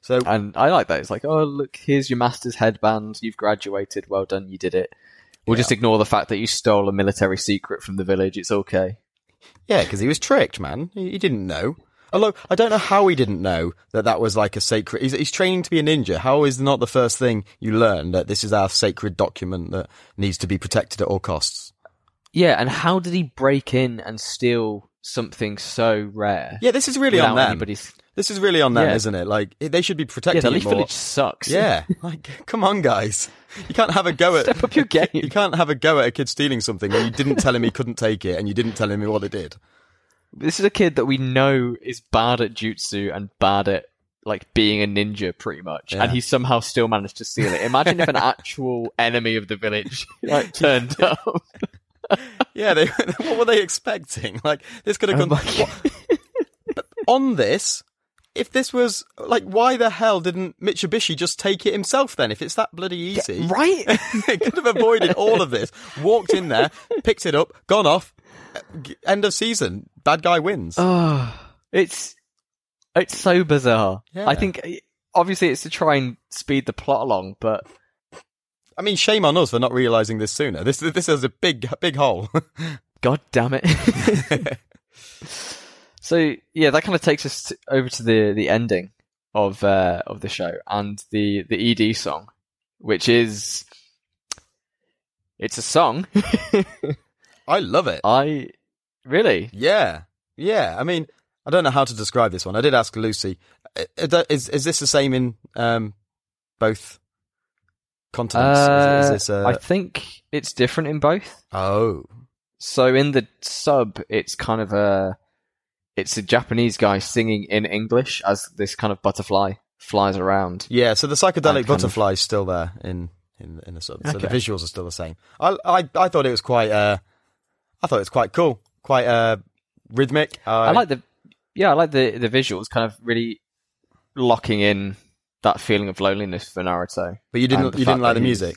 So And I like that. It's like, oh, look, here's your master's headband. You've graduated. Well done. You did it. We'll Yeah. just ignore the fact that you stole a military secret from the village. It's okay. yeah, because he was tricked, man. He, he didn't know. Although I don't know how he didn't know that that was like a sacred. He's, he's training to be a ninja. How is not the first thing you learn that this is our sacred document that needs to be protected at all costs? Yeah, and how did he break in and steal something so rare? Yeah, this is really on them. anybody's- This is really on them, Yeah. isn't it? Like they should be Yeah, protecting the it Leaf more. Village sucks. Yeah, like come on, guys. You can't have a go at Step up your game. You can't have a go at a kid stealing something when you didn't tell him he couldn't take it and you didn't tell him what it did. This is a kid that we know is bad at jutsu and bad at like being a ninja, pretty much, Yeah. and he somehow still managed to steal it. Imagine if an actual enemy of the village like turned up. Yeah, they, what were they expecting? Like this could have Oh gone what- but on this. If this was like, why the hell didn't Mitsubishi just take it himself then? If it's that bloody easy, right? it could have avoided all of this. Walked in there, picked it up, gone off. End of season. Bad guy wins. Oh, it's it's so bizarre. Yeah. I think obviously it's to try and speed the plot along, but I mean, shame on us for not realizing this sooner. This this is a big big hole. god damn it. so yeah, that kind of takes us to, over to the the ending of uh, of the show and the the ED song, which is it's a song. I love it. I really Yeah, yeah. I mean, I don't know how to describe this one. I did ask Lucy. Uh, Is is this the same in um, both continents? Uh, is, this uh, I think it's different in both. oh So in the sub, it's kind of a it's a Japanese guy singing in English as this kind of butterfly flies around. yeah? So the psychedelic butterfly is still there in in in the sub. So the visuals are still the same. I I I thought it was quite. Uh, I thought it was quite cool. Quite uh, rhythmic. I like the yeah, I like the the visuals, kind of really locking in that feeling of loneliness for Naruto. but you didn't you didn't like the music.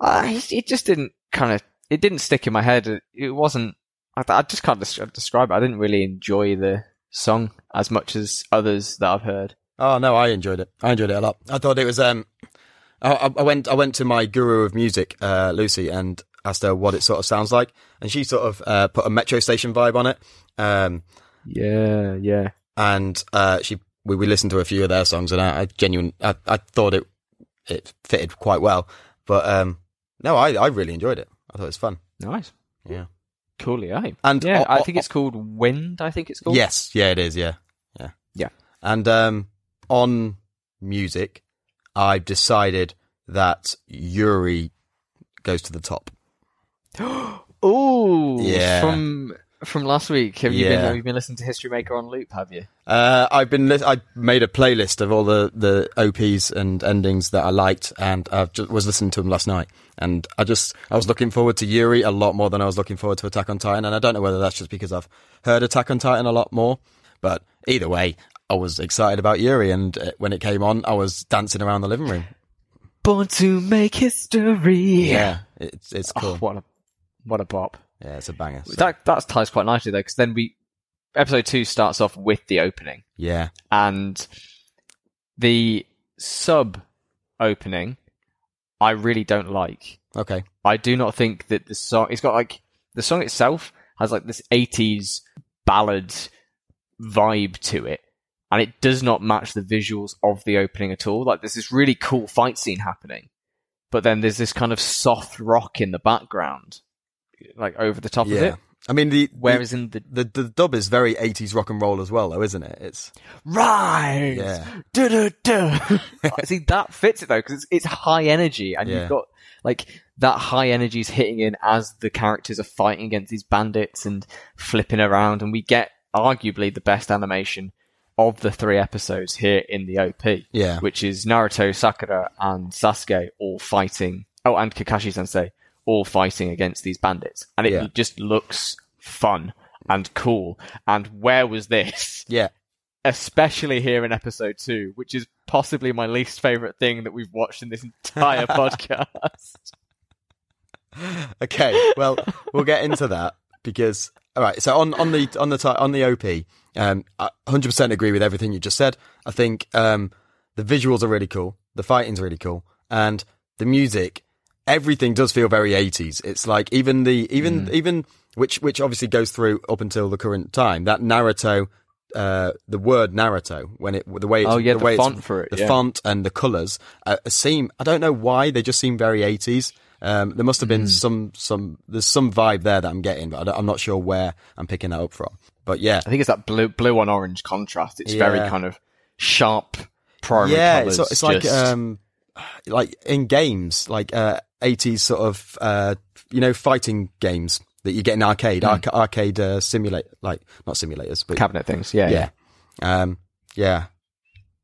I, it just didn't kind of it didn't stick in my head. It, it wasn't. I, I just can't des- describe it. I didn't really enjoy the song as much as others that I've heard. Oh no, I enjoyed it. I enjoyed it a lot. I thought it was. Um, I, I I went. I went to my guru of music, uh, Lucy, and asked her what it sort of sounds like, and she sort of uh, put a metro station vibe on it. Um, Yeah, yeah. and uh, she we, we listened to a few of their songs, and I, I genuine I, I thought it it fitted quite well. But um, no, I I really enjoyed it. I thought it was fun. Nice. Yeah. Coolly, eh? And yeah, o- I o- think it's called Wind. I think it's called. Yes, yeah, it is. Yeah, yeah, Yeah. And um, on music, I've decided that Yuri goes to the top. oh, Yeah. From from last week, have you Yeah. been have you been listening to History Maker on loop? Have you? Uh, I've been li- I made a playlist of all the, the OPs and endings that I liked, and I was listening to them last night. And I just I was looking forward to Yuri a lot more than I was looking forward to Attack on Titan. And I don't know whether that's just because I've heard Attack on Titan a lot more, but either way, I was excited about Yuri. And uh, when it came on, I was dancing around the living room. Born to make history. Yeah, it's it's Oh, cool. what a what a bop. Yeah, it's a banger. So, That that ties quite nicely though, because then we episode two starts off with the opening, yeah, and the sub opening I really don't like. okay, I do not think that the song it's got like the song itself has like this 80s ballad vibe to it and it does not match the visuals of the opening at all. Like there's this really cool fight scene happening but then there's this kind of soft rock in the background like over the top of yeah. it I mean the whereas in the the, the the dub is very 80s rock and roll as well, though, isn't it? It's right Yeah. Du-du-du. see that fits it though because it's, it's high energy and Yeah. you've got like that high energy is hitting in as the characters are fighting against these bandits and flipping around and we get arguably the best animation of the three episodes here in the OP yeah, which is Naruto, Sakura and Sasuke all fighting oh and Kakashi sensei all fighting against these bandits and it Yeah. just looks fun and cool and where was this yeah. especially here in episode two, which is possibly my least favorite thing that we've watched in this entire podcast. Okay, well, we'll get into that because all right. So on on the on the on the OP, um, I 100% agree with everything you just said. I think um, the visuals are really cool, the fighting's really cool, and the music, everything does feel very 80s. It's like even the even Mm. even which which obviously goes through up until the current time. That Naruto, uh, the word Naruto, when it the way it's, Oh, yeah, the way it's- font for it, the yeah. font and the colors uh, seem. I don't know why they just seem very 80s. Um, there must have been Hmm. some some there's some vibe there that I'm getting, but I i'm not sure where I'm picking that up from. But yeah, I think it's that blue blue on orange contrast. It's very kind of sharp primary yeah, colours. it's, it's like um, like in games, like uh, 80s sort of uh, you know fighting games that you get in arcade, Hmm. arca- arcade uh, simulate, like not simulators, but cabinet things. Yeah, yeah, um, yeah.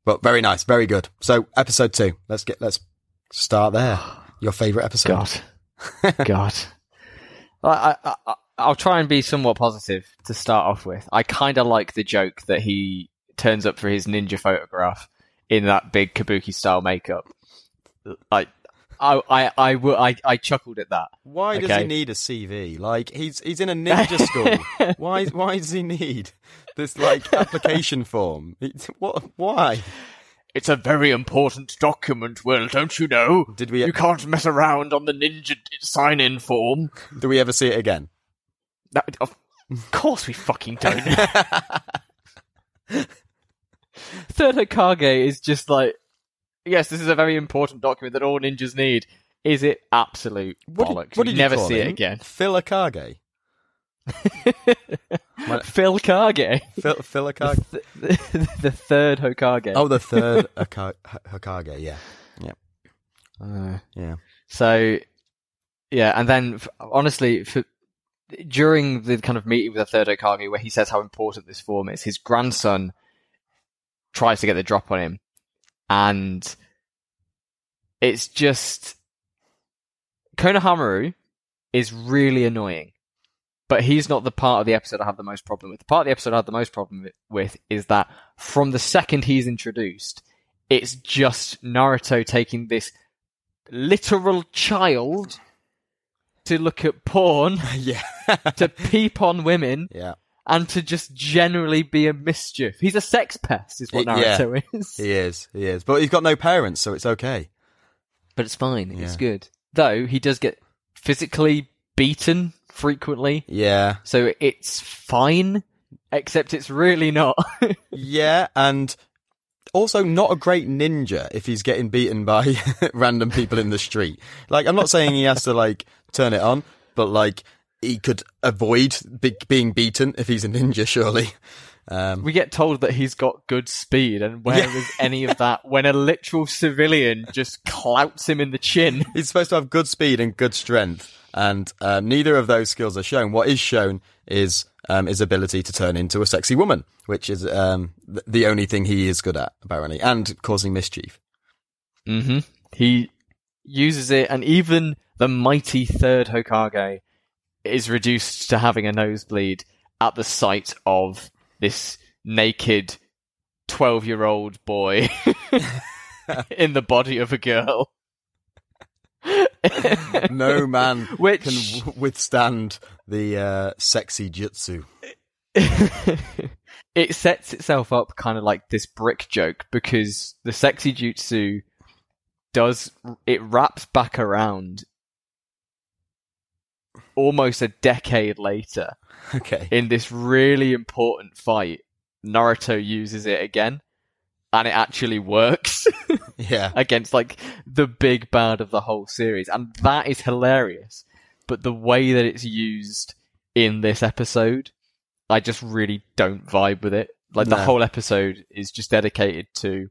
But very nice, very good. So episode two, let's get let's start there. Your favorite episode? God, God. I, I, I, I'll try and be somewhat positive to start off with. I kind of like the joke that he turns up for his ninja photograph in that big kabuki style makeup. Like, I, I, I, I, I chuckled at that. Why does he need a CV? Like he's he's in a ninja school. why why does he need this like application form? It's- What? Why? It's a very important document, Will, don't you know? Did we- You can't mess around on the ninja sign-in form. Do we ever see it again? That, of course we fucking don't. Third Hokage is just like, yes, this is a very important document that all ninjas need. Is it absolute What bollocks? did, what did you never call see him? it again. Phil Akage. Phil Kage, Phil, Phil Akage. the, the third Hokage. Oh, the third Aka- Hokage. Yeah, yeah, Uh, yeah. So, yeah, and then honestly, for, during the kind of meeting with the third Okage, where he says how important this form is, his grandson tries to get the drop on him, and it's just Konohamaru is really annoying, but he's not the part of the episode I have the most problem with. The part of the episode I have the most problem with, with is that from the second he's introduced, it's just Naruto taking this literal child to look at porn, yeah, to peep on women, yeah. And to just generally be a mischief. He's a sex pest, is what Yeah. Naruto is. He is, he is. But he's got no parents, so it's okay. But it's fine. It's good. Though he does get physically beaten frequently, Yeah, so it's fine. Except it's really not. yeah, and also not a great ninja if he's getting beaten by random people in the street. Like, I'm not saying he has to like turn it on, but like he could avoid be- being beaten if he's a ninja. Surely. Um, we get told that he's got good speed, and where Yeah. is any of that when a literal civilian just clouts him in the chin? He's supposed to have good speed and good strength, and um, neither of those skills are shown. What is shown is um, his ability to turn into a sexy woman, which is um, th- the only thing he is good at, apparently, and causing mischief. hmm He uses it, and even the mighty third Hokage is reduced to having a nosebleed at the sight of this naked twelve-year-old boy in the body of a girl. No man Which can w- withstand the uh, sexy jutsu. it sets itself up kind of like this brick joke because the sexy jutsu does it wraps back around almost a decade later Okay. in this really important fight naruto uses it again and it actually works Yeah. against like the big bad of the whole series, and that is hilarious. But the way that it's used in this episode, I just really don't vibe with it. Like the No. whole episode is just dedicated to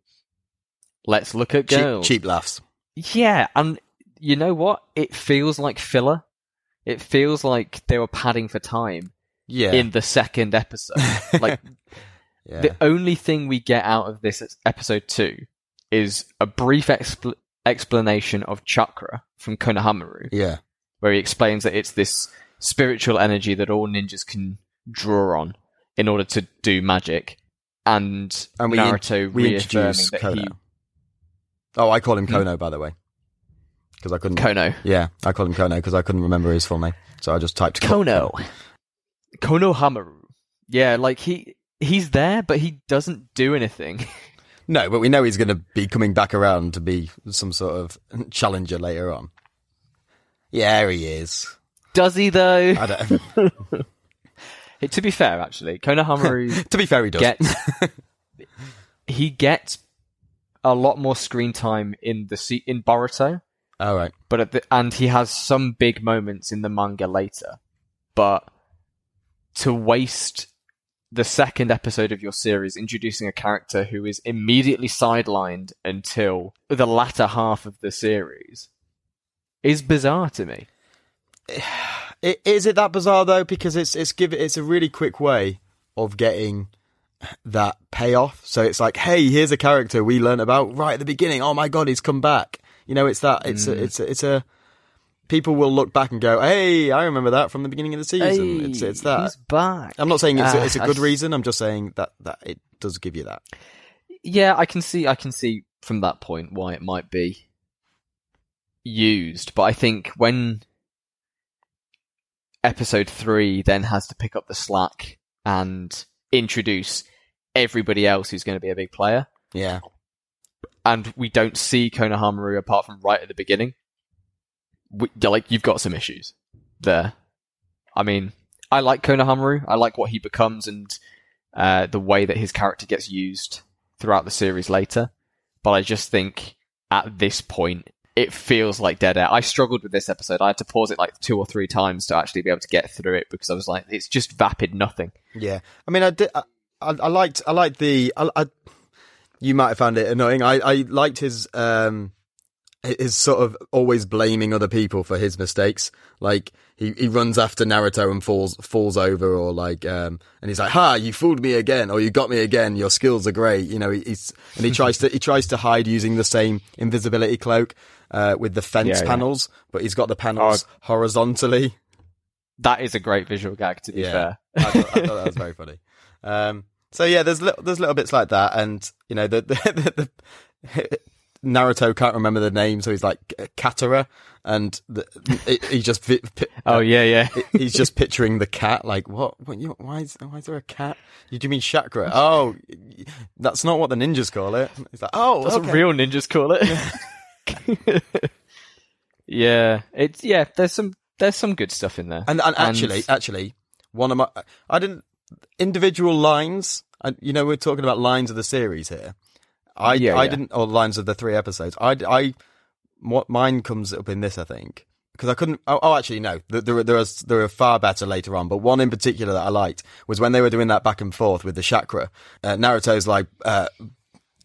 let's look at Cheap, girls. cheap laughs. Yeah, and you know what? It feels like filler. It feels like they were padding for time Yeah. in the second episode. like yeah. the only thing we get out of this episode two is a brief expl- explanation of chakra from Konohamaru, yeah. where he explains that it's this spiritual energy that all ninjas can draw on in order to do magic, and, And we in- Naruto we reaffirming that Kono. he Oh, I call him Hmm? Kono, by the way. Because I couldn't. Kono Yeah, I call him Kono because I couldn't remember his full name. So I just typed Kono Kono Hamaru. Yeah, like he he's there, but he doesn't do anything. No, but we know he's going to be coming back around to be some sort of challenger later on. Yeah, he is. Does he though? I don't. to be fair, actually, Kono Hamaru. to be fair, he does. gets he gets a lot more screen time in the se- in Boruto, All right. but at the, and he has some big moments in the manga later. But to waste the second episode of your series introducing a character who is immediately sidelined until the latter half of the series is bizarre to me. Is it that bizarre though? Because it's it's give it's a really quick way of getting that payoff. So it's like, hey, here's a character we learned about right at the beginning. Oh my god, he's come back. You know, it's that. It's a, it's a, it's a. People will look back and go, hey, I remember that from the beginning of the season. it's it's that. He's back. I'm not saying it's, a, Ah, it's a I good s- reason. I'm just saying that that it does give you that. Yeah, I can see. I can see from that point why it might be used, but I think when episode three then has to pick up the slack and introduce everybody else who's going to be a big player, Yeah. And we don't see Konohamaru apart from right at the beginning, we, like you've got some issues there. I mean, I like Konohamaru. I like what he becomes and uh, the way that his character gets used throughout the series later. But I just think at this point, it feels like dead air. I struggled with this episode. I had to pause it like two or three times to actually be able to get through it because I was like, it's just vapid nothing. Yeah, I mean, I did. I, I, I liked. I liked the. I, I, you might have found it annoying. I, I liked his um his sort of always blaming other people for his mistakes. Like he, he runs after Naruto and falls falls over, or like um and he's like, "Ha, you fooled me again, or you got me again. Your skills are great." You know, he, he's and he tries to he tries to hide using the same invisibility cloak uh with the fence Yeah, yeah. panels, but he's got the panels horizontally. That is a great visual gag, to be Yeah. fair. I thought, I thought that was very funny. Um, so yeah, there's little, there's little bits like that, and you know the the, the, Naruto can't remember the name, so he's like uh, Katara, and the, it, he just vi- pi- Oh yeah, yeah. he's just picturing the cat. Like what? what you, why is why is there a cat? You do you mean chakra? Oh, that's not what the ninjas call it. He's like, oh, That's okay. what real ninjas call it. yeah, it's yeah. There's some there's some good stuff in there. And, and actually, actually, one of my, I didn't individual lines. You know, we're talking about lines of the series here. I, Yeah, I yeah. didn't, or lines of the three episodes. I, I, what mine comes up in this, I think, because I couldn't. Oh, oh actually, no. There, there, are- there are there are far better later on, but one in particular that I liked was when they were doing that back and forth with the chakra. Uh, Naruto's like. Uh,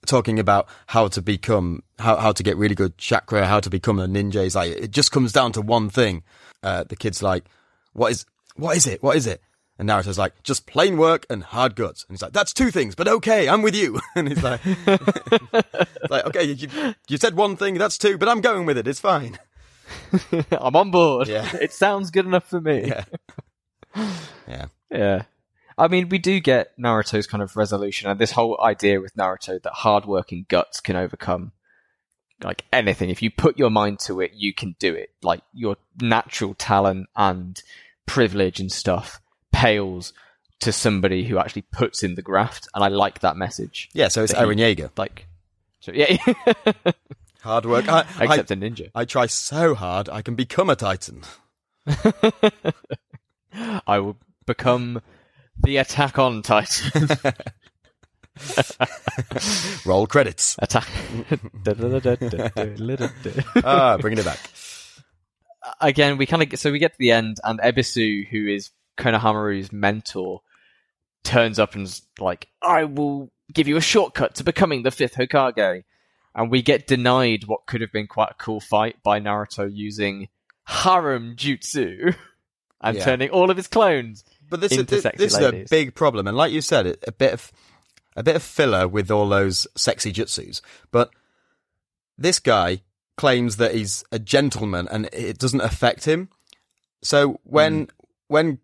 talking about how to become how, how to get really good chakra how to become a ninja He's like it just comes down to one thing uh, the kid's like what is what is it what is it and Naruto's like just plain work and hard guts and he's like that's two things but okay I'm with you and he's like like okay you, you said one thing that's two but I'm going with it it's fine I'm on board. Yeah. it sounds good enough for me. yeah yeah Yeah. I mean, we do get Naruto's kind of resolution and this whole idea with Naruto that hardworking guts can overcome like anything. If you put your mind to it, you can do it. Like your natural talent and privilege and stuff pales to somebody who actually puts in the graft. And I like that message. yeah so it's Eren Yeager Like, so yeah, hard work I, I, except a ninja. I try so hard I can become a titan I will become the Attack on Titan. roll credits Attack. ah bringing it back Again, we kind of so we get to the end, and Ebisu, who is Konohamaru's mentor, turns up and's like, "I will give you a shortcut to becoming the fifth Hokage," and we get denied what could have been quite a cool fight by Naruto using harem jutsu and Yeah. turning all of his clones. But this is into this, is a big problem, and like you said, it, a bit of a bit of filler with all those sexy jutsus. But this guy claims that he's a gentleman, and it doesn't affect him. So when Hmm. when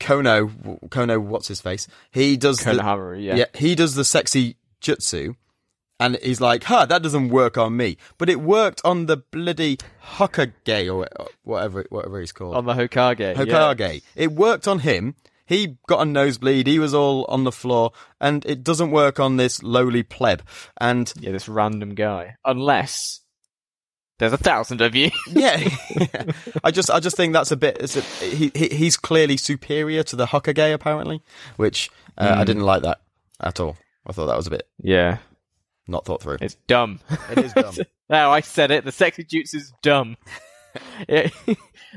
Kono Kono, what's his face? He does the, Konohamaru, yeah. yeah, he does the sexy jutsu. And he's like, huh, that doesn't work on me. But it worked on the bloody Hokage or whatever, whatever he's called. on the Hokage. yeah. Hokage. It worked on him. He got a nosebleed. He was all on the floor, and it doesn't work on this lowly pleb. And Yeah, this random guy. Unless there's a thousand of you. yeah, I just, I just think that's a bit. It's a, he, he, he's clearly superior to the Hokage, apparently, which uh, I didn't like that at all. I thought that was a bit yeah, not thought through. it's dumb. It is dumb. no, I said it. The sexy jutsu is dumb. it,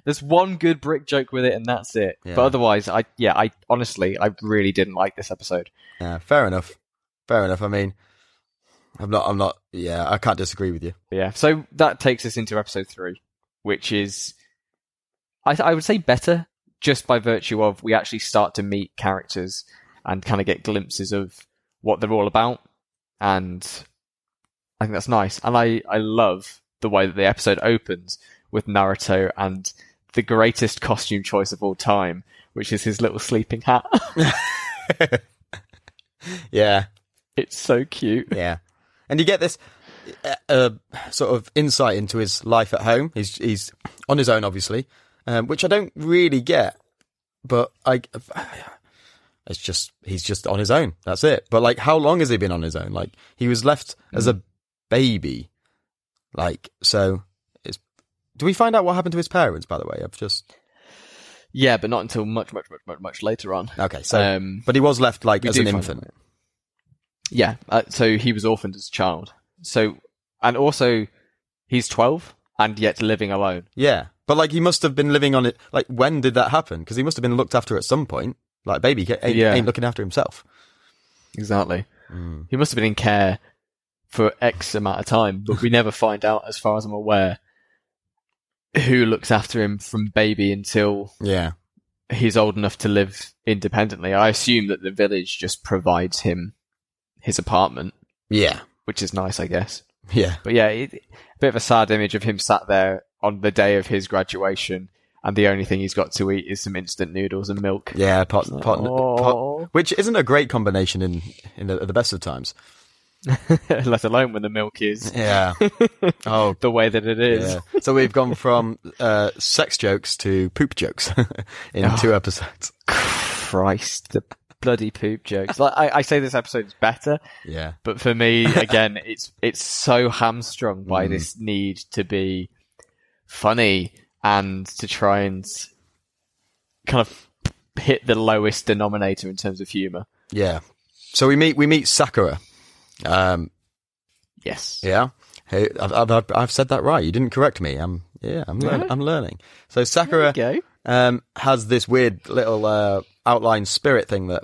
there's one good brick joke with it, and that's it. Yeah. But otherwise, I yeah, I honestly, I really didn't like this episode. Yeah, fair enough. Fair enough. I mean, I'm not. I'm not. Yeah, I can't disagree with you. Yeah, so that takes us into episode three, which is, I, I would say, better just by virtue of we actually start to meet characters and kind of get glimpses of what they're all about, and I think that's nice. And I I love the way that the episode opens with Naruto and the greatest costume choice of all time, which is his little sleeping hat. Yeah, it's so cute. yeah. And you get this uh, uh, sort of insight into his life at home. He's he's on his own, obviously, um, which I don't really get. But I, it's just he's just on his own. That's it. But like, how long has he been on his own? Like, he was left as a baby. Like, so it's. Do we find out what happened to his parents? By the way, I've just Yeah, but not until much, much, much, much, much later on. okay. So, Um, but he was left like as an infant. Yeah, uh, so he was orphaned as a child. So, and also, he's 12 and yet living alone. Yeah, but like he must have been living on it. Like when did that happen? Because he must have been looked after at some point. Like baby ain't, Yeah. ain't looking after himself. Exactly. Mm. He must have been in care for X amount of time, but we never find out, as far as I'm aware, who looks after him from baby until Yeah, he's old enough to live independently. I assume that the village just provides him his apartment, yeah, which is nice, I guess. yeah, But yeah, it, a bit of a sad image of him sat there on the day of his graduation, and the only thing he's got to eat is some instant noodles and milk. yeah. Pot, pot, pot, which isn't a great combination in in the, the best of times. Let alone when the milk is Yeah. oh, the way that it is. yeah. So we've gone from uh, sex jokes to poop jokes in Oh. two episodes. Christ, the bloody poop jokes. Like I, I say, this episode is better, Yeah, but for me, again, it's it's so hamstrung by Mm. this need to be funny and to try and kind of hit the lowest denominator in terms of humor. yeah. So we meet we meet Sakura. Um, Yes. Yeah, hey, I've, I've, I've- said that right. You didn't correct me. I'm yeah, I'm learning. Yeah. I'm learning. So Sakura There you go. um, has this weird little uh, outline spirit thing that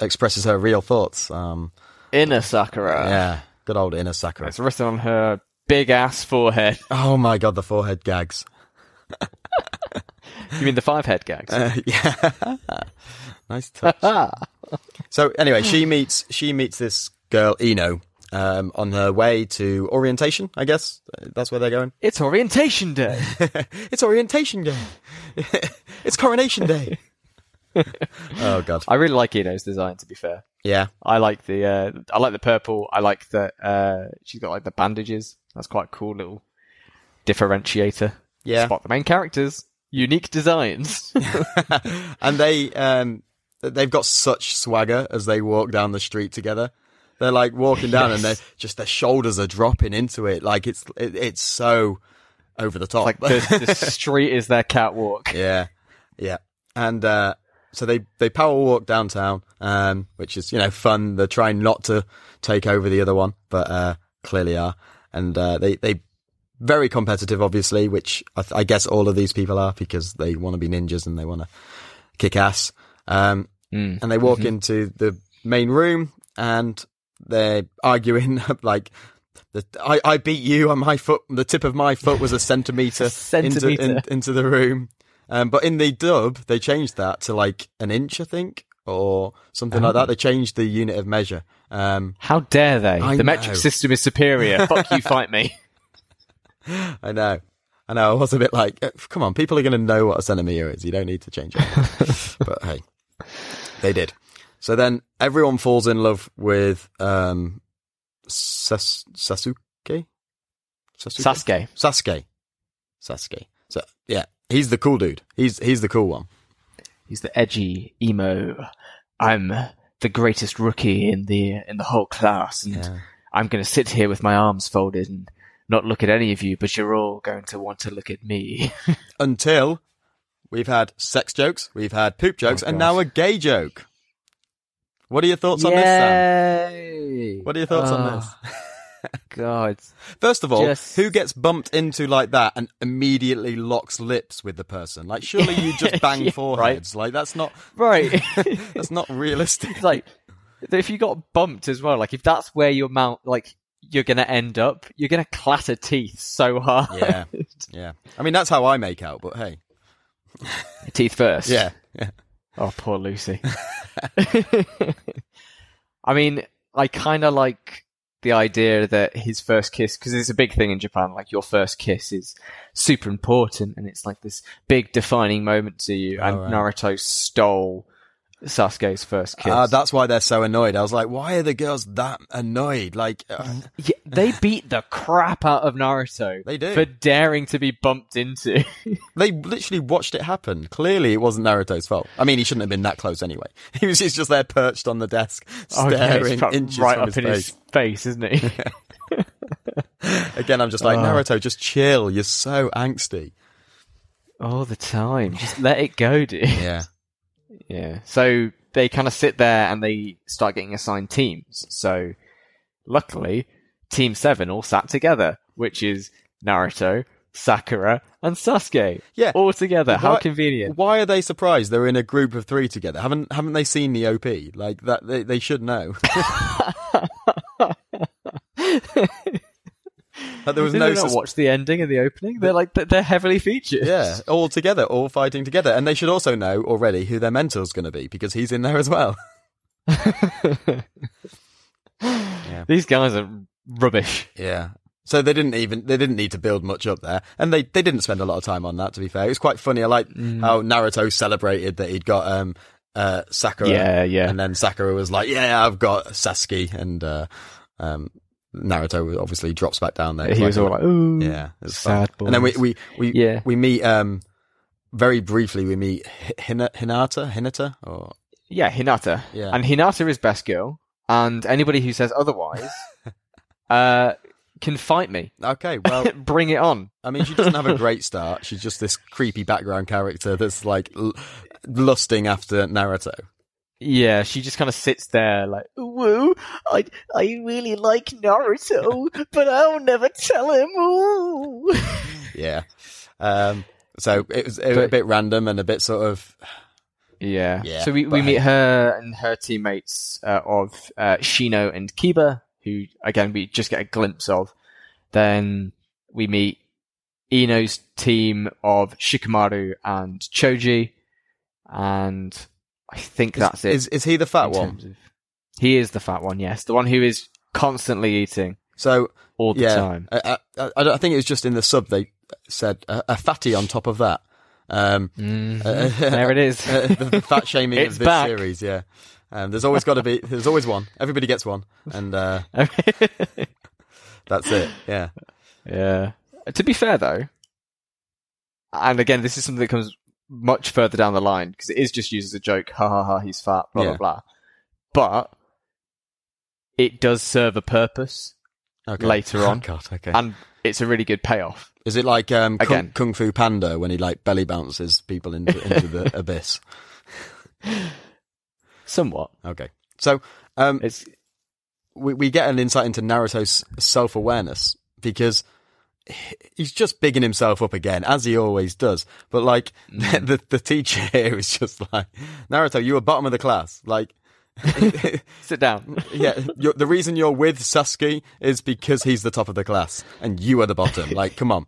expresses her real thoughts. Um, Inner Sakura. yeah, good old inner Sakura. It's written on her big ass forehead. Oh my god, the forehead gags. You mean the five head gags? Uh, yeah, nice touch. So anyway, she meets she meets this girl Ino um, on her way to orientation. I guess that's where they're going. It's orientation day. it's orientation day. it's coronation day. oh god. I really like Ino's design. To be fair, Yeah. I like the uh, I like the purple. I like that uh, she's got like the bandages. That's quite a cool little differentiator. Yeah. Spot the main characters. Unique designs. and they um they've got such swagger as they walk down the street together. They're like walking down and they Yes. just their shoulders are dropping into it. Like it's it, it's so over the top. like the, the street is their catwalk. yeah. Yeah. And uh so they they power walk downtown um which is you know fun. They're trying not to take over the other one, but uh clearly are. And uh they they very competitive obviously, which I, th- I guess all of these people are because they want to be ninjas and they want to kick ass. Um Mm. and they walk into the main room and they're arguing like the, I, I beat you on my foot the tip of my foot was a centimeter, Centimetre. Into, in- into the room um, but in the dub they changed that to like an inch i think or something like Oh. that they changed the unit of measure um, How dare they? I the know. metric system is superior. Fuck you, fight me. i know i know i was a bit like eh, come on people are going to know what a centimeter is you don't need to change it but hey they did so then everyone falls in love with um Sas- sasuke Sasuke? Sasuke. Sasuke. Sasuke. So yeah, he's the cool dude. He's he's the cool one. He's the edgy emo. I'm the greatest rookie in the in the whole class, and Yeah. I'm going to sit here with my arms folded and not look at any of you, but you're all going to want to look at me. Until we've had sex jokes, we've had poop jokes, Oh, and now a gay joke. What are your thoughts on this, Sam? What are your thoughts on Ah. this? God. First of all, Just- who gets bumped into like that and immediately locks lips with the person? Like, surely you just bang Yeah, foreheads. Like, that's not Right. that's not realistic. It's like if you got bumped as well, like if that's where your mount like you're gonna end up, you're gonna clatter teeth so hard. Yeah. Yeah, I mean that's how I make out. But hey, teeth first. yeah, yeah. Oh, poor Lucy. I mean, I kind of like the idea that his first kiss, because it's a big thing in Japan, like your first kiss is super important and it's like this big defining moment to you. Oh, and Oh, right. Naruto stole Sasuke's first kiss. Uh, that's why they're so annoyed. I was like, why are the girls that annoyed? Like, uh, Yeah, they beat the crap out of Naruto. They do. For daring to be bumped into. they literally watched it happen. Clearly, it wasn't Naruto's fault. I mean, he shouldn't have been that close anyway. He was just, just there perched on the desk, Oh, yeah, staring inches right up his in face. his face, isn't he? Again, I'm just like, Oh. Naruto, just chill. You're so angsty. All the time. Just let it go, dude. Yeah. Yeah. So they kind of sit there and they start getting assigned teams. So luckily, Team 7 all sat together, which is Naruto, Sakura, and Sasuke. Yeah. All together. How convenient. Why are they surprised? They're in a group of three together. Haven't haven't they seen the OP? Like that, they, they should know. Like, there was Did no sus- watch the ending and the opening? They're like, they're heavily featured. Yeah, all together, all fighting together, and they should also know already who their mentor's going to be because he's in there as well. These guys are rubbish. Yeah. So they didn't even they didn't need to build much up there, and they they didn't spend a lot of time on that. To be fair, it was quite funny. I like Mm. how Naruto celebrated that he'd got um uh Sakura. Yeah, yeah. And then Sakura was like, "Yeah, I've got Sasuke," and uh, um Naruto obviously drops back down there. He was all like, ooh. "Yeah, it's sad fun." And then we we we Yeah. we meet um very briefly. We meet H- Hina- Hinata Hinata or Yeah, Hinata. Yeah. And Hinata is best girl, and anybody who says otherwise uh, can fight me. okay, well. Bring it on. I mean, she doesn't have a great start. She's just this creepy background character that's like l- lusting after Naruto. Yeah, she just kind of sits there like, woo, I, I really like Naruto, but I'll never tell him. Ooh. Yeah. Um, so it was, it was a bit random and a bit sort of Yeah. Yeah, so we, we meet her and her teammates uh, of uh, Shino and Kiba, who again we just get a glimpse of. Then we meet Ino's team of Shikamaru and Choji, and I think is, that's it. Is is he the fat one? of- he is the fat one, yes, the one who is constantly eating So all the yeah, time. I, I, I, I think it was just in the sub they said a, a fatty on top of that. Um, Mhm. uh, there it is. uh, the, the fat shaming of this back. series. Yeah. Um, there's always got to be. There's always one. Everybody gets one, and uh, that's it. Yeah. Yeah. To be fair, though, and again, this is something that comes much further down the line because it is just used as a joke. Ha ha ha! He's fat. Blah Yeah. blah blah. But it does serve a purpose, Okay. Later on. Oh, God. Okay. and it's a really good payoff. Is it like um, Kung, Again. Kung Fu Panda when he like belly bounces people into into the abyss? Somewhat. Okay. So um, It's we we get an insight into Naruto's self awareness because he's just bigging himself up again as he always does. But like the the teacher here is just like Naruto, you were bottom of the class. Like. sit down. yeah, the reason you're with Sasuke is because he's the top of the class and you are the bottom. Like, come on,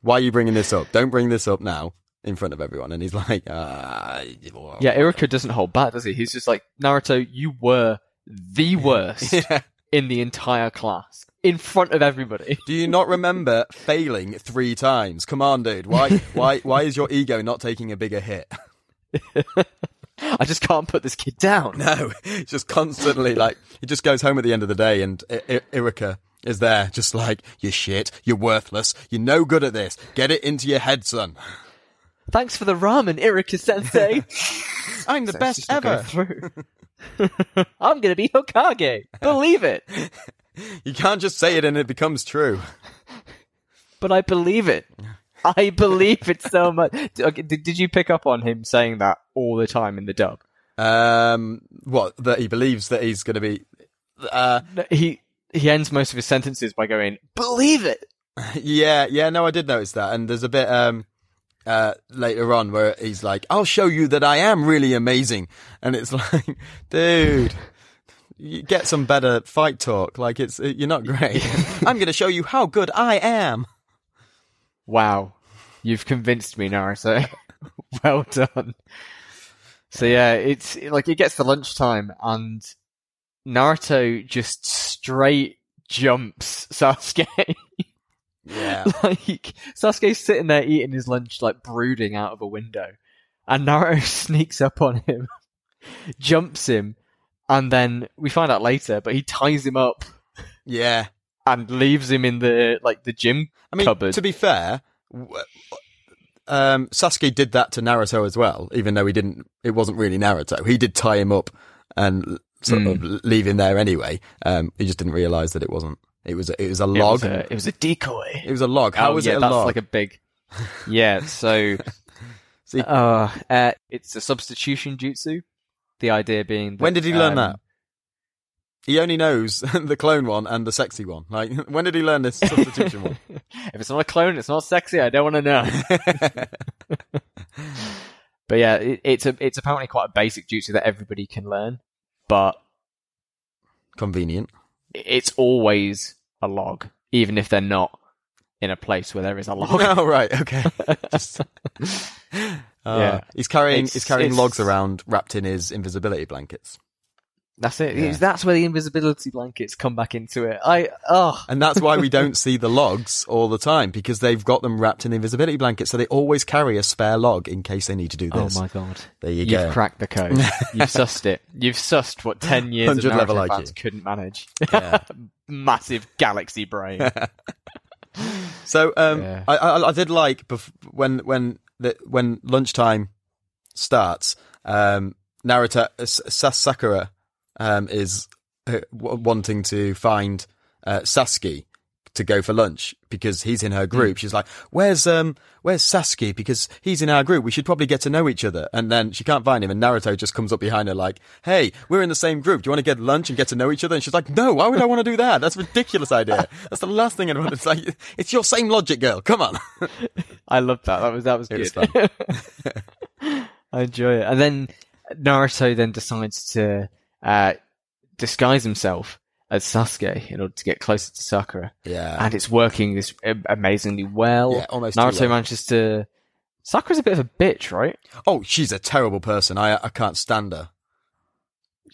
why are you bringing this up? Don't bring this up now in front of everyone. And he's like, ah, yeah, Iruka doesn't hold back, does he? He's just like Naruto. You were the worst Yeah. in the entire class, in front of everybody. Do you not remember failing three times? Come on, dude. Why, why, why is your ego not taking a bigger hit? I just can't put this kid down. No, it's just constantly like he just goes home at the end of the day, and I- I- Iruka is there, just like you're shit, you're worthless, you're no good at this. Get it into your head, son. Thanks for the ramen, Iruka Sensei. I'm the So it's best just not going ever. through. I'm gonna be Hokage. Believe it. You can't just say it and it becomes true. But I believe it. I believe it so much. Okay, did, did you pick up on him saying that all the time in the dub? Um, what that he believes that he's going to be. Uh, He he ends most of his sentences by going, "Believe it." yeah, yeah, no, I did notice that. And there's a bit um uh later on where he's like, I'll show you that I am really amazing. And it's like, dude, you get some better fight talk. Like it's you're not great. I'm going to show you how good I am. Wow, you've convinced me, Naruto. well done. So yeah, it's like it gets to lunchtime and Naruto just straight jumps Sasuke. Yeah. like Sasuke's sitting there eating his lunch, like brooding out of a window, and Naruto sneaks up on him, jumps him, and then we find out later, but he ties him up Yeah. and leaves him in the like the gym I mean, cupboard. to be fair, um, Sasuke did that to Naruto as well, even though he didn't. It wasn't really Naruto. He did tie him up and sort Mm. of leave him there anyway. Um, he just didn't realize that it wasn't. It was. A, it was a It log. was a, it was a decoy. It was a log. How oh, was yeah, it a that's log? like a big. Yeah, so See- uh, uh, it's a substitution jutsu. The idea being, that, when did he learn um, that? He only knows the clone one and the sexy one. Like, when did he learn this substitution one? if it's not a clone, it's not sexy. I don't want to know. but yeah, it, it's a it's apparently quite a basic duty that everybody can learn, but Convenient. it's always a log, even if they're not in a place where there is a log. Oh right, okay. Just, Uh, Yeah. he's carrying It's- he's carrying logs around wrapped in his invisibility blankets. That's it. Yeah. That's where the invisibility blankets come back into it. I oh And that's why we don't see the logs all the time because they've got them wrapped in the invisibility blankets, so they always carry a spare log in case they need to do this. oh my god. There you go. You've cracked the code. You've sussed it. You've sussed what ten years of level IQ. couldn't manage. Yeah. Massive galaxy brain. So um, Yeah. I, I I did like bef- when when the, when lunchtime starts. Um, Naruto S- Sakura um, is uh, w- wanting to find uh, Sasuke to go for lunch because he's in her group. She's like, "Where's um where's Sasuke? Because he's in our group. We should probably get to know each other." And then she can't find him, and Naruto just comes up behind her like, "Hey, we're in the same group. Do you want to get lunch and get to know each other?" And she's like, "No, why would I want to do that? That's a ridiculous idea. That's the last thing I'd want." It's like, it's your same logic, girl. Come on. I love that. That was that was It was good. I enjoy it. And then Naruto then decides to uh, disguise himself as Sasuke in order to get closer to Sakura, yeah. and it's working this amazingly well. Yeah, almost Naruto manages to. Sakura's a bit of a bitch, right? Oh, she's a terrible person. I I can't stand her.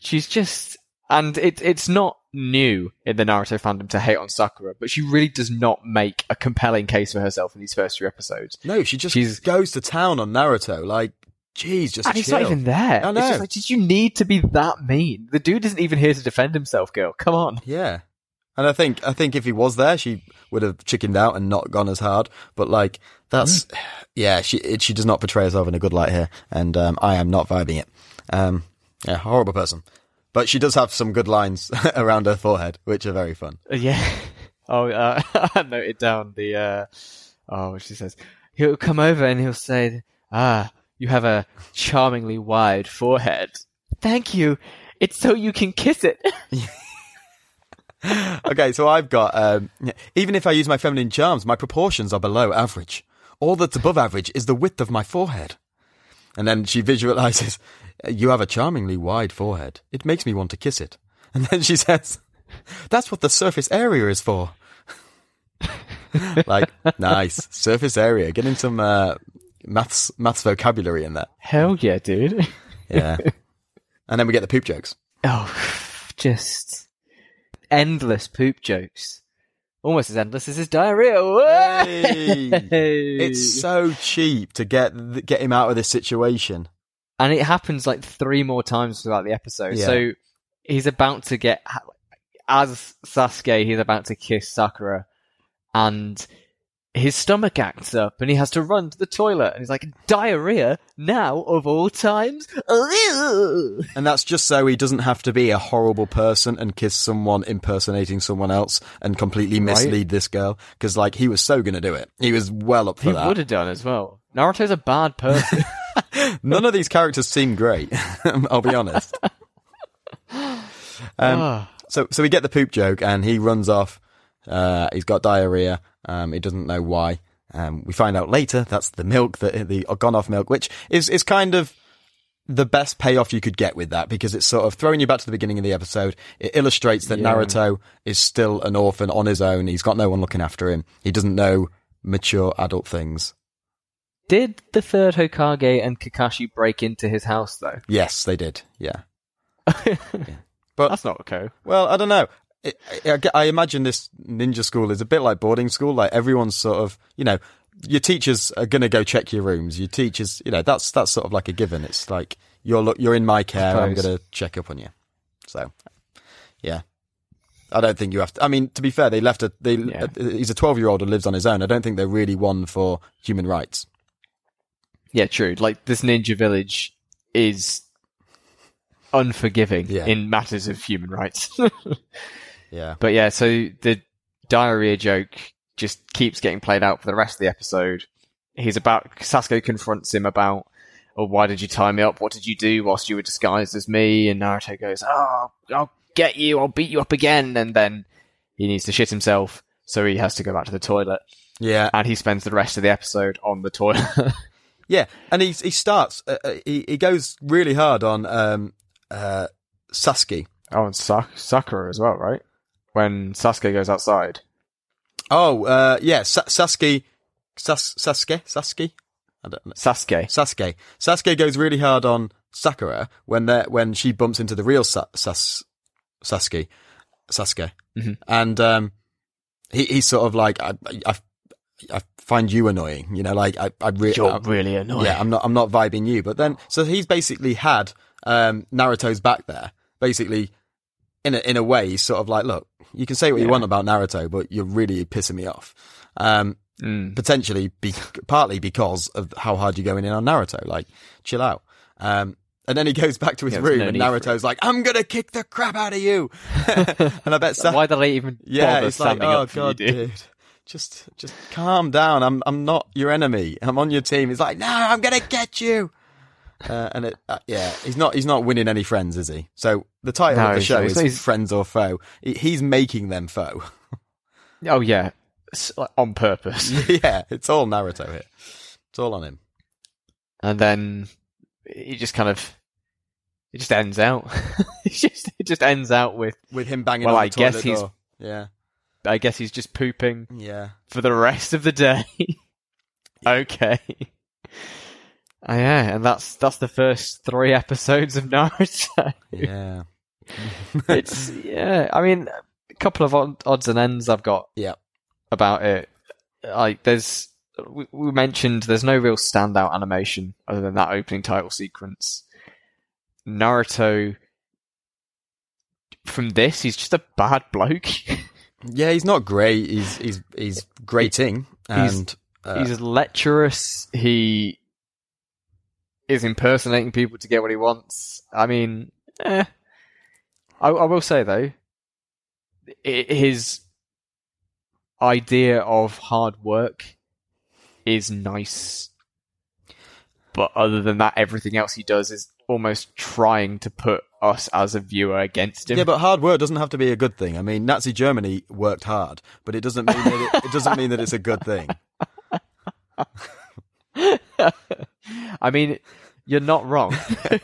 She's just, and it it's not new in the Naruto fandom to hate on Sakura, but she really does not make a compelling case for herself in these first few episodes. No, she just She's- goes to town on Naruto. Like, geez, just And he's chill. not even there. I It's know. just like, did you need to be that mean? The dude isn't even here to defend himself, girl. Come on. Yeah. And I think I think if he was there, she would have chickened out and not gone as hard. But like that's yeah, she it, she does not portray herself in a good light here, and um, I am not vibing it. Um, yeah, horrible person. But she does have some good lines around her forehead, which are very fun. Uh, Yeah. Oh, uh, I noted down the, uh, oh, what she says. He'll come over and he'll say, ah, you have a charmingly wide forehead. Thank you. It's so you can kiss it. okay, so I've got um, even if I use my feminine charms, my proportions are below average. All that's above average is the width of my forehead. And then she visualizes, you have a charmingly wide forehead. It makes me want to kiss it. And then she says, that's what the surface area is for. like, nice. Surface area. Getting some uh, maths maths vocabulary in there. Hell yeah, dude. Yeah. and then we get the poop jokes. Oh, just endless poop jokes. Almost as endless as his diarrhea. Hey! It's so cheap to get get him out of this situation. and it happens like three more times throughout the episode. Yeah. So he's about to get as Sasuke, he's about to kiss Sakura, and his stomach acts up, and he has to run to the toilet, and he's like, "Diarrhea now of all times." And that's just so he doesn't have to be a horrible person and kiss someone impersonating someone else and completely Right. mislead this girl. Because, like, he was so going to do it. He was well up for He that. would have done as well. Naruto's a bad person. None of these characters seem great, I'll be honest. Um, Ah. so so we get the poop joke, and he runs off. Uh, he's got diarrhea. Um, he doesn't know why. Um, we find out later that's the milk, the the gone off milk, which is is kind of the best payoff you could get with that because it's sort of throwing you back to the beginning of the episode. It illustrates that Yeah. Naruto is still an orphan on his own. He's got no one looking after him. He doesn't know mature adult things. Did the third Hokage and Kakashi break into his house though? Yes, they did. Yeah. But That's not okay. Well, I don't know. I, I, I imagine this ninja school is a bit like boarding school. Like everyone's sort of, you know, your teachers are going to go check your rooms. Your teachers, you know, that's that's sort of like a given. It's like you're look, you're in my care. I'm going to check up on you. So, yeah. I don't think you have to. I mean, to be fair, they left a. They, Yeah. he's a 12 year old who lives on his own. I don't think they're really one for human rights. Yeah, true. Like this ninja village is unforgiving Yeah. in matters of human rights. Yeah. but yeah, so the diarrhea joke just keeps getting played out for the rest of the episode. He's about Sasuke confronts him about, "Oh, why did you tie me up? What did you do whilst you were disguised as me?" And Naruto goes, "Oh, I'll get you. I'll beat you up again." And then he needs to shit himself, so he has to go back to the toilet, Yeah. and he spends the rest of the episode on the toilet. Yeah, and he he starts. Uh, uh, he he goes really hard on um uh Sasuke. Oh, and Sa- Sakura as well, right? When Sasuke goes outside. Oh, uh, yeah, Sa- Sasuke, Sas- Sasuke, Sasuke, I don't know. Sasuke. Sasuke. Sasuke goes really hard on Sakura when they when she bumps into the real Sa- Sas- Sasuke, Sasuke, Mhm. and um, he he's sort of like I I, I find you annoying, you know, like I I really You're really annoying. yeah, I'm not I'm not vibing you. But then so he's basically had um Naruto's back there. Basically in a in a way, he's sort of like, look, you can say what you want about Naruto, but you're really pissing me off. Um Mm. potentially be partly because of how hard you're going in on Naruto. Like, chill out. Um and then he goes back to his Yeah, room no and Naruto's like, I'm gonna kick the crap out of you. and I bet Sa- Why did I even yeah, it's like, oh god, you, dude? dude, just just calm down. I'm I'm not your enemy. I'm on your team. He's like, no, I'm gonna get you. Uh, and it, uh, yeah, he's not he's not winning any friends, is he? So the title No, of the show is He's- friends or foe. He's making them foe. Oh yeah, like, on purpose. yeah, it's all Naruto here. It's all on him. and then he just kind of it just ends out. it just it just ends out with With him banging Well, on I the guess he's- door. Yeah, I guess he's just pooping yeah. for the rest of the day. okay. Oh, yeah, and that's that's the first three episodes of Naruto. Yeah. it's yeah. I mean, a couple of odd, odds and ends I've got Yeah. about it. Like, there's we, we mentioned there's no real standout animation other than that opening title sequence. Naruto. From this, he's just a bad bloke. Yeah, he's not great. He's he's he's grating He's- and uh, he's lecherous. He is impersonating people to get what he wants. I mean, eh. I, I will say though, i his idea of hard work is nice, but other than that, everything else he does is almost trying to put us as a viewer against him. Yeah, but hard work doesn't have to be a good thing. I mean, Nazi Germany worked hard, but it doesn't mean that it, it doesn't mean that it's a good thing. I mean, you're not wrong.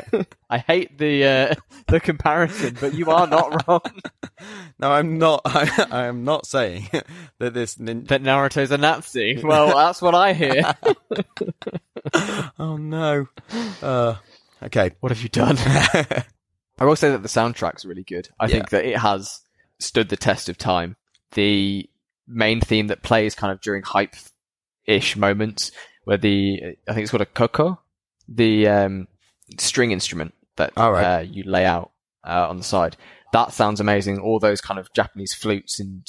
I hate the uh, the comparison, but you are not wrong. No, I'm not. I, I am not saying that this. Nin- that Naruto's a Nazi. Well, that's what I hear. oh no. Uh, okay. what have you done? I will say that the soundtrack's really good. I think that it has stood the test of time. The main theme that plays kind of during hype-ish moments, where the I think it's called a koto, the um, string instrument that right. uh, you lay out uh, on the side. That sounds amazing. All those kind of Japanese flutes and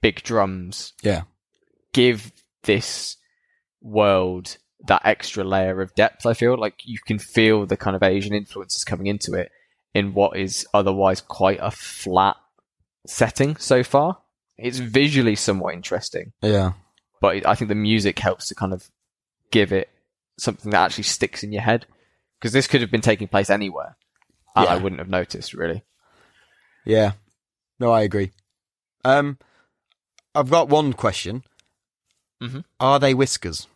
big drums Yeah. give this world that extra layer of depth. I feel like you can feel the kind of Asian influences coming into it in what is otherwise quite a flat setting so far. It's visually somewhat interesting, Yeah. but I think the music helps to kind of give it something that actually sticks in your head. Because this could have been taking place anywhere, and I wouldn't have noticed really. Yeah. no, I agree. Um, I've got one question. Mm-hmm. Are they whiskers?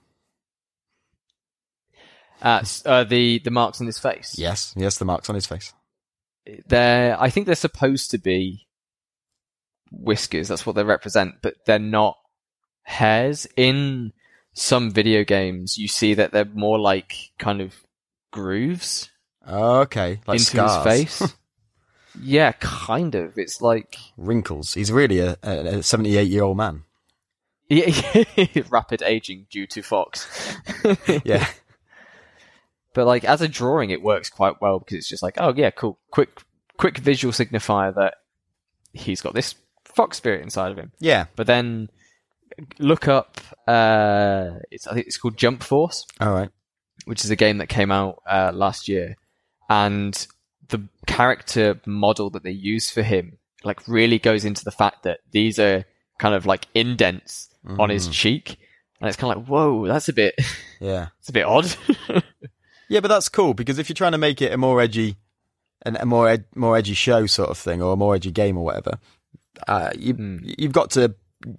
Uh, uh, the the marks on his face. Yes, yes, the marks on his face. they're I think they're supposed to be whiskers. That's what they represent, but they're not hairs. In some video games, you see that they're more like kind of grooves Okay, like into scars, his face. yeah, kind of. It's like wrinkles. He's really a, a seventy-eight-year-old man. yeah, rapid aging due to Fox. Yeah, but like as a drawing, it works quite well because it's just like, oh yeah, cool, quick, quick visual signifier that he's got this Fox spirit inside of him. yeah. But then look up. Uh, it's I think it's called Jump Force, All right. which is a game that came out uh, last year, and the character model that they use for him like really goes into the fact that these are kind of like indents on his cheek, and it's kind of like, whoa, that's a bit, Yeah, it's a bit odd. yeah, but that's cool because if you're trying to make it a more edgy, and a more ed- more edgy show sort of thing, or a more edgy game or whatever, uh, you Hmm. you've got to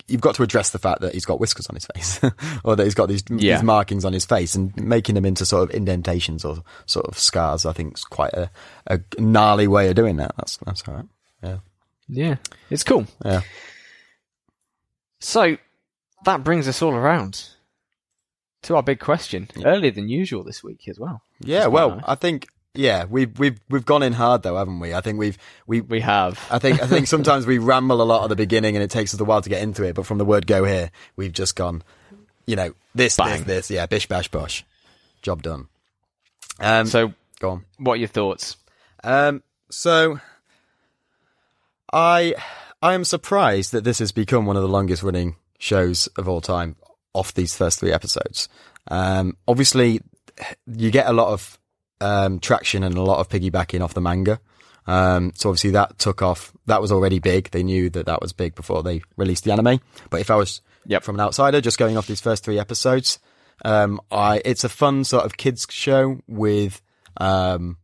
you've got to address the fact that he's got whiskers on his face, or that he's got these, Yeah. these markings on his face, and making them into sort of indentations or sort of scars. I think is quite a, a gnarly way of doing that. That's that's all right. Yeah, yeah, it's cool. yeah. So that brings us all around to our big question, earlier than usual this week as well. Yeah, well, nice. I think yeah, we've we've we've gone in hard though, haven't we? I think we've we We have. I think I think sometimes we ramble a lot at the beginning and it takes us a while to get into it, but from the word go here, we've just gone, you know, this, Bang. this, this, yeah, bish bash bosh. Job done. Um So, go on. what are your thoughts? Um so I I am surprised that this has become one of the longest running shows of all time off these first three episodes. Um obviously you get a lot of um, traction and a lot of piggybacking off the manga. Um, so obviously that took off. That was already big. They knew that that was big before they released the anime. But if I was Yep. from an outsider, just going off these first three episodes, um, I it's a fun sort of kids show with um,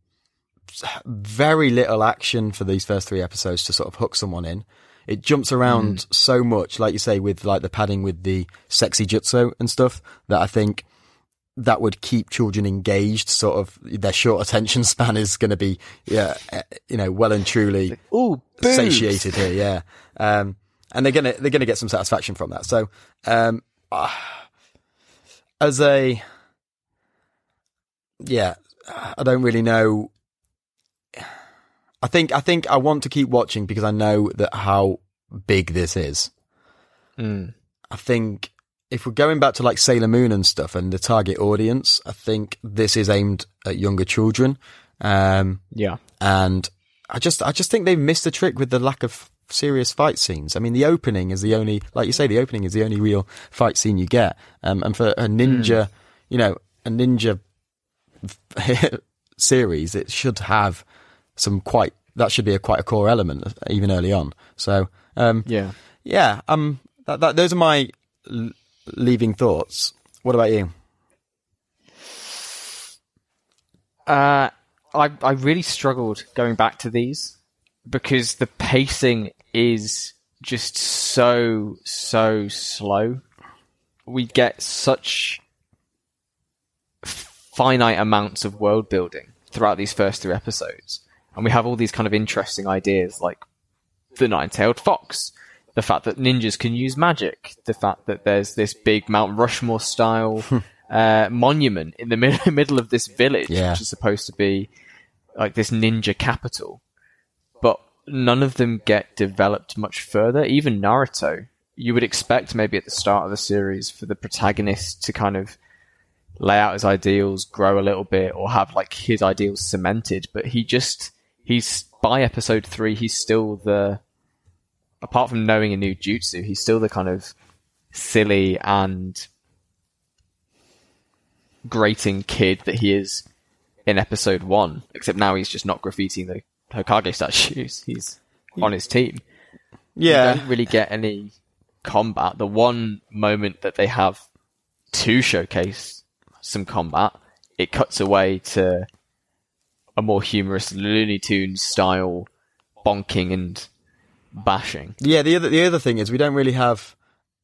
very little action for these first three episodes to sort of hook someone in. It jumps around so much, like you say, with like the padding with the sexy jutsu and stuff that I think that would keep children engaged. Sort of their short attention span is going to be, yeah, eh, you know, well and truly Ooh, satiated here. Yeah, um, and they're gonna they're gonna get some satisfaction from that. So, um, ah, as a yeah, I don't really know. I think I think I want to keep watching because I know that how big this is. Mm. I think if we're going back to like Sailor Moon and stuff and the target audience, I think this is aimed at younger children. Um, Yeah. and I just, I just think they've missed a trick with the lack of serious fight scenes. I mean, the opening is the only, like you say, the opening is the only real fight scene you get. Um, and for a ninja, you know, a ninja series, it should have some quite, that should be a quite a core element even early on. So, um, Yeah. yeah, um, that, that, those are my leaving thoughts. What about you? Uh, I I really struggled going back to these because the pacing is just so so slow. We get such finite amounts of world building throughout these first three episodes, and we have all these kind of interesting ideas like the nine-tailed fox, the fact that ninjas can use magic, the fact that there's this big Mount Rushmore style uh, monument in the mid- middle of this village, Yeah. which is supposed to be like this ninja capital. But none of them get developed much further. Even Naruto, you would expect maybe at the start of the series for the protagonist to kind of lay out his ideals, grow a little bit, or have like his ideals cemented. But he just, he's by episode three, he's still the, apart from knowing a new jutsu, he's still the kind of silly and grating kid that he is in episode one. Except now he's just not graffitiing the Hokage statues. He's on his team. You Yeah, don't really get any combat. The one moment that they have to showcase some combat, it cuts away to a more humorous Looney Tunes style bonking and bashing. Yeah, the other the other thing is we don't really have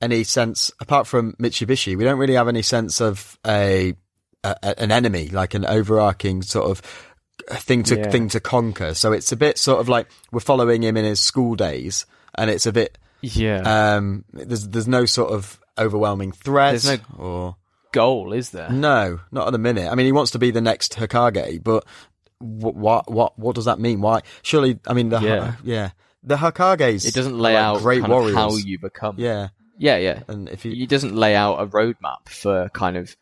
any sense apart from Mitsubishi. We don't really have any sense of a, a an enemy like an overarching sort of thing to Yeah. thing to conquer. So it's a bit sort of like we're following him in his school days, and it's a bit Yeah. um there's there's no sort of overwhelming threat There's no- or Goal, is there? no, not at the minute. I mean, he wants to be the next Hokage, but what what what, what does that mean? Why? Surely, I mean, the Yeah. yeah, the Hokages. It doesn't lay like out great warriors. how you become. yeah, yeah, yeah. and if you It doesn't lay out a roadmap for kind of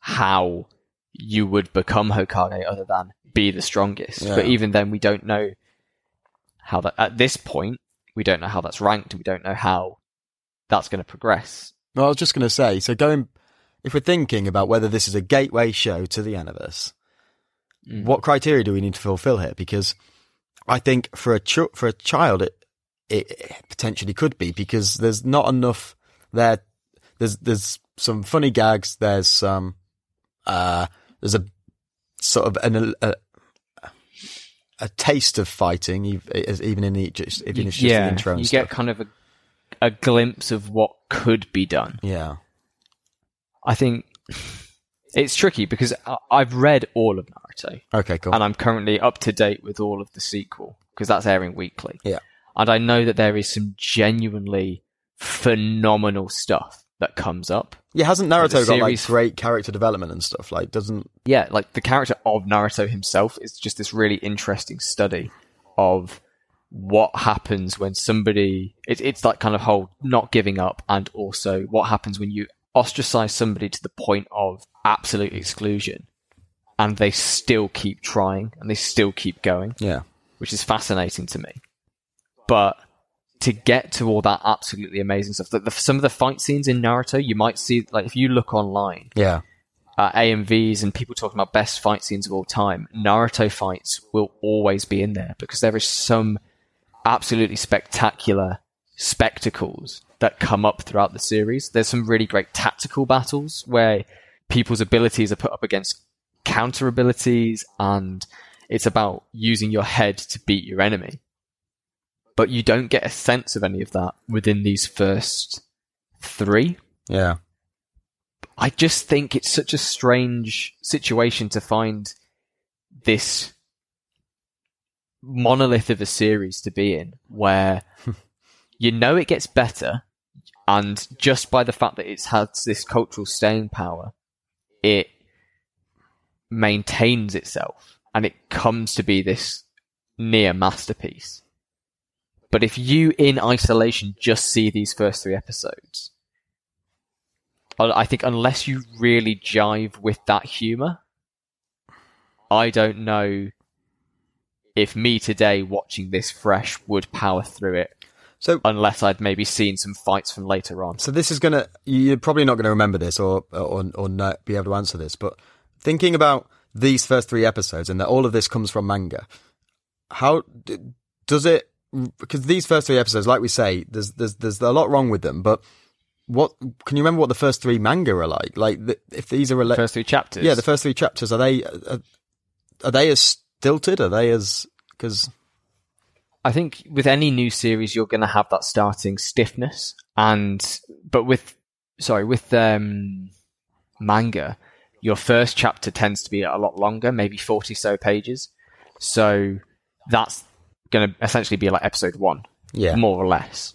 how you would become Hokage other than be the strongest. Yeah. But even then, we don't know how that, at this point, we don't know how that's ranked. And we don't know how that's going to progress. Well, I was just going to say, so going, if we're thinking about whether this is a gateway show to the Aniverse, Mm. what criteria do we need to fulfill here? Because I think for a ch- for a child, it, it potentially could be because there's not enough there. There's there's some funny gags. There's some uh there's a sort of an a, a taste of fighting, even in the just even if it's just the intro you stuff. get kind of a, a glimpse of what could be done. yeah, I think it's tricky because I- I've read all of Naruto. okay, cool. and I'm currently up to date with all of the sequel because that's airing weekly. Yeah. And I know that there is some genuinely phenomenal stuff that comes up. Yeah, hasn't Naruto got like great character development and stuff? Like, doesn't Yeah, like the character of Naruto himself is just this really interesting study of what happens when somebody it, it's that kind of whole not giving up and also what happens when you ostracize somebody to the point of absolute exclusion and they still keep trying and they still keep going yeah, which is fascinating to me. But to get to all that absolutely amazing stuff, the, the, some of the fight scenes in Naruto, you might see, like, if you look online yeah, at AMVs and people talking about best fight scenes of all time, Naruto fights will always be in there because there is some absolutely spectacular spectacles that come up throughout the series. There's some really great tactical battles where people's abilities are put up against counter abilities and it's about using your head to beat your enemy. But you don't get a sense of any of that within these first three. yeah. I just think it's such a strange situation to find this monolith of a series to be in where you know it gets better and just by the fact that it's had this cultural staying power it maintains itself and it comes to be this near masterpiece but if you in isolation just see these first three episodes I I think unless you really jive with that humor, I don't know if me today watching this fresh would power through it So, unless I'd maybe seen some fights from later on. so this is gonna. You're probably not going to remember this or or or not be able to answer this, but thinking about these first three episodes and that all of this comes from manga, how does it? Because these first three episodes, like we say, there's there's there's a lot wrong with them, but. What can you remember? What the first three manga are like? Like, the, if these are rela- First three chapters. yeah, the first three chapters are they are, are they as stilted? Are they as because I think with any new series, you're going to have that starting stiffness, and but with sorry with um, manga, your first chapter tends to be a lot longer, maybe forty so pages. So that's going to essentially be like episode one, yeah more or less,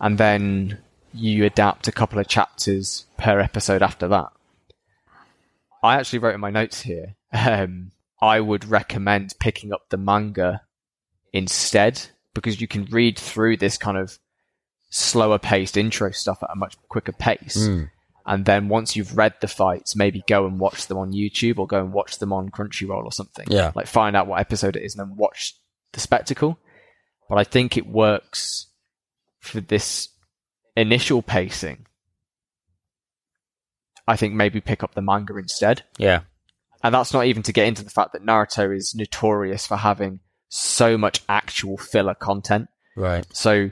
and then you adapt a couple of chapters per episode after that. I actually wrote in my notes here. Um, I would recommend picking up the manga instead because you can read through this kind of slower paced intro stuff at a much quicker pace. Mm. And then once you've read the fights, maybe go and watch them on YouTube or go and watch them on Crunchyroll or something. Yeah. Like find out what episode it is and then watch the spectacle. But I think it works for this initial pacing. I think maybe pick up the manga instead. yeah And that's not even to get into the fact that Naruto is notorious for having so much actual filler content. right So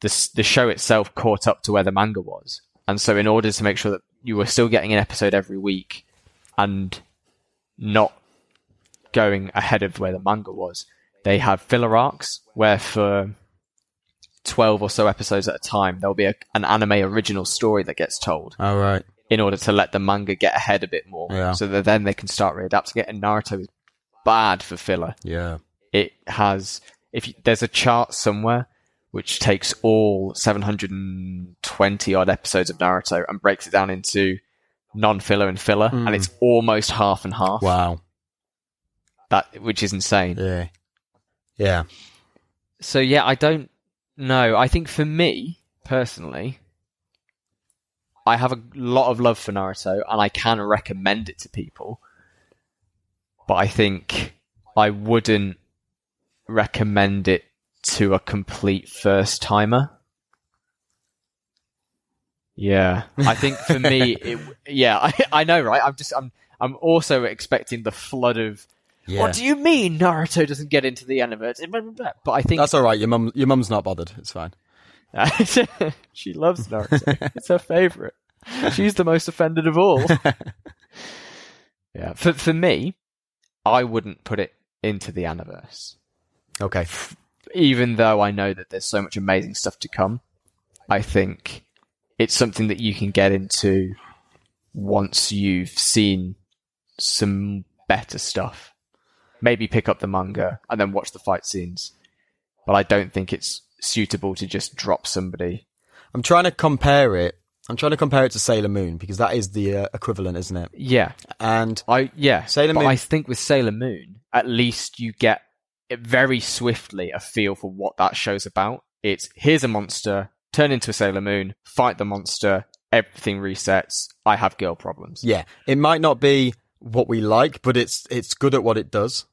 the the show itself caught up to where the manga was, and so in order to make sure that you were still getting an episode every week and not going ahead of where the manga was, they have filler arcs where for twelve or so episodes at a time, there'll be a, an anime original story that gets told All right. in order to let the manga get ahead a bit more, Yeah. so that then they can start readapting it. And Naruto is bad for filler. Yeah. It has if you, there's a chart somewhere which takes all 720 odd episodes of Naruto and breaks it down into non-filler and filler, Hmm. and it's almost half and half. Wow. That which is insane. Yeah. Yeah. So yeah, I don't know. I think for me personally, I have a lot of love for Naruto, and I can recommend it to people. But I think I wouldn't recommend it to a complete first timer. Yeah, I think for me, it, yeah, I, I know, right? I'm just, I'm, I'm also expecting the flood of. Yeah. What do you mean Naruto doesn't get into the anime? But I think That's all right. Your mum, your mum's not bothered. It's fine. she loves Naruto. it's her favorite. She's the most offended of all. yeah, for for me, I wouldn't put it into the Aniverse, Okay. Even though I know that there's so much amazing stuff to come. I think it's something that you can get into once you've seen some better stuff. Maybe pick up the manga and then watch the fight scenes. But I don't think it's suitable to just drop somebody I'm trying to compare it. I'm trying to compare it to Sailor Moon because that is the uh, equivalent, isn't it? Yeah, And I yeah. Sailor but Moon- I think with Sailor Moon, at least you get very swiftly a feel for what that show's about. It's here's a monster, turn into a Sailor Moon, fight the monster, everything resets. I have girl problems. yeah, it might not be what we like, but it's it's good at what it does.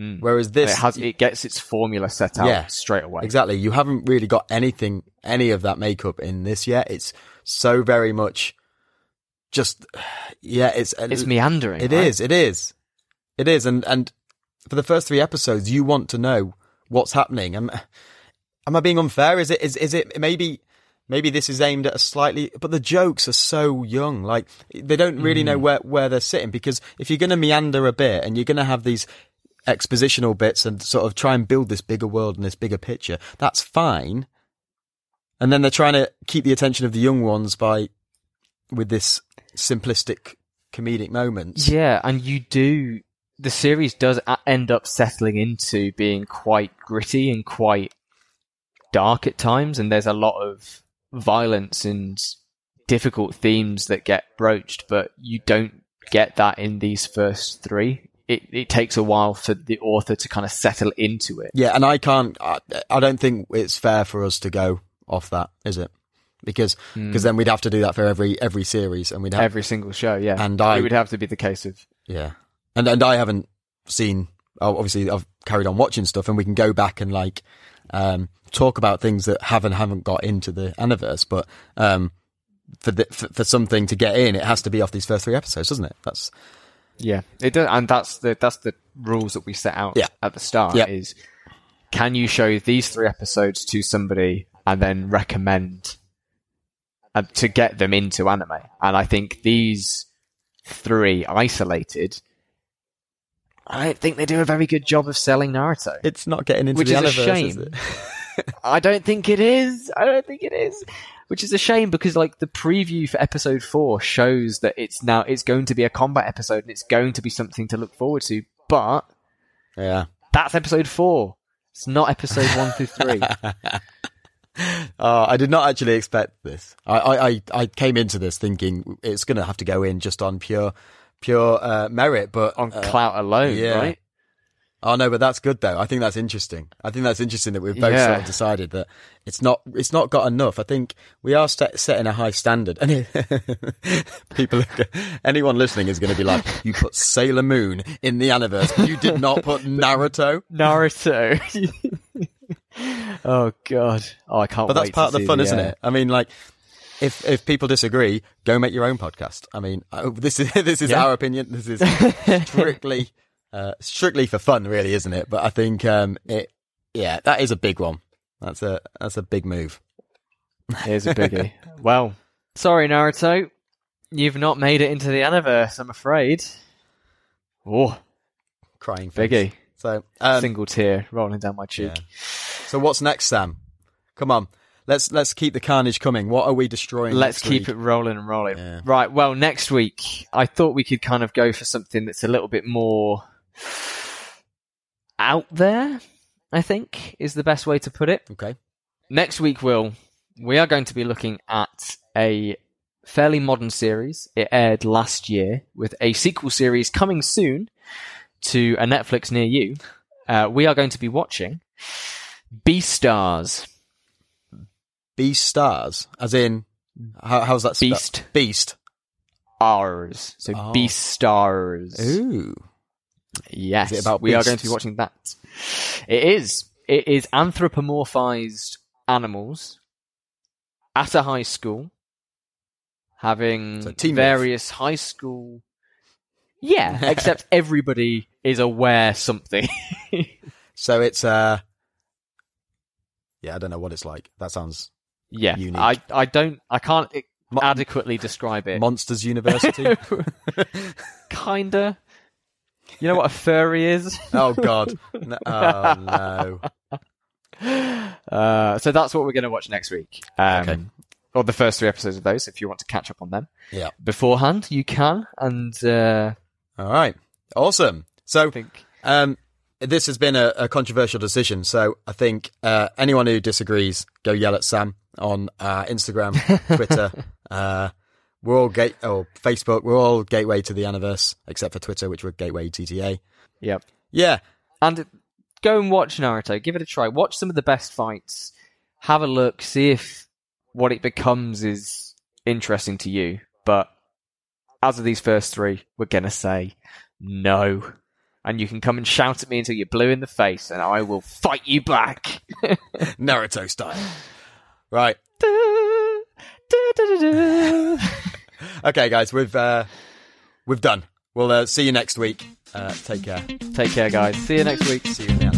Mm. Whereas this, it has it gets its formula set out Yeah. straight away. exactly, you haven't really got anything, any of that makeup in this yet. It's so very much just, yeah, it's It's meandering. It right? is. It is. It is. And and for the first three episodes, you want to know what's happening. Am, am I being unfair? Is it? Is is it? Maybe maybe this is aimed at a slightly. But the jokes are so young. Like they don't really Mm. know where where they're sitting because if you're going to meander a bit and you're going to have these expositional bits and sort of try and build this bigger world and this bigger picture, that's fine. And then they're trying to keep the attention of the young ones by with this simplistic comedic moments. Yeah, and you do. The series does end up settling into being quite gritty and quite dark at times, and there's a lot of violence and difficult themes that get broached, but you don't get that in these first three. It, it takes a while for the author to kind of settle into it. Yeah, and I can't. I, I don't think it's fair for us to go off that, is it? Because hmm. because then we'd have to do that for every every series, and we'd have Every single show, yeah. And I- it would have to be the case of yeah, and and I haven't seen. Obviously, I've carried on watching stuff, and we can go back and like um, talk about things that haven't haven't got into the Aniverse. But um, for, the, for for something to get in, it has to be off these first three episodes, doesn't it? That's Yeah, it does, and that's the that's the rules that we set out Yeah. at the start. Yeah. Is can you show these three episodes to somebody and then recommend uh, to get them into anime? And I think these three isolated, I don't think they do a very good job of selling Naruto. it's not getting into Which the is a Aniverse, is shame. it? I don't think it is. I don't think it is. Which is a shame because like the preview for episode four shows that it's now it's going to be a combat episode and it's going to be something to look forward to. But yeah. that's episode four. It's not episode one through three. Uh, I did not actually expect this. I, I, I, I came into this thinking it's going to have to go in just on pure, pure uh, merit, but On uh, clout alone, yeah. right? Oh no, but that's good though. I think that's interesting. I think that's interesting that we've both Yeah. sort of decided that it's not it's not got enough. I think we are set, setting a high standard, and people, anyone listening is going to be like, "You put Sailor Moon in the Aniverse, you did not put Naruto." Naruto. oh god. Oh, I can't. But that's part of the fun, isn't uh, it? I mean, like. If if people disagree, go make your own podcast. I mean, this is this is Yeah. our opinion. This is strictly uh, strictly for fun, really, isn't it? But I think um, it, yeah, that is a big one. That's a that's a big move. Here's a biggie. well, sorry, Naruto. You've not made it into the Aniverse, I'm afraid. Oh, Crying face. biggie. So um, Single tear rolling down my cheek. yeah. So what's next, Sam? Come on. Let's let's keep the carnage coming. What are we destroying? Let's keep week? it rolling and rolling. Yeah. Right. Well, next week, I thought we could kind of go for something that's a little bit more out there, I think is the best way to put it. Okay. Next week, Will, we are going to be looking at a fairly modern series. It aired last year with a sequel series coming soon to a Netflix near you. Uh, we are going to be watching Beastars. Beast stars, as in how, how's that? Beast. Beast. Ours. So Oh. Beastars. Ooh. Yes, about we are going to be watching that. It is. It is anthropomorphized animals at a high school having So various high school. Yeah, except everybody is aware something. So it's uh. Yeah, I don't know what it's like. That sounds yeah, Unique. I I don't I can't i- Mo- adequately describe it. Monsters University. Kinda. You know what a furry is? oh God. No, oh no. Uh, so that's what we're going to watch next week. Um, Okay. Or the first three episodes of those, if you want to catch up on them. Yeah. Beforehand, you can. And uh, All right. Awesome. So I think Um, this has been a, a controversial decision, so I think uh, anyone who disagrees, go yell at Sam on uh, Instagram, Twitter. uh, we're all gate or Facebook. We're all gateway to the Aniverse, except for Twitter, which we're gateway TTA. Yep. Yeah, And go and watch Naruto. Give it a try. Watch some of the best fights. Have a look. See if what it becomes is interesting to you. But as of these first three, we're going to say no. And you can come and shout at me until you're blue in the face, and I will fight you back. Naruto style. Right. Okay, guys, we've uh, we've done. We'll uh, see you next week. Uh, take care. Take care, guys. See you next week. See you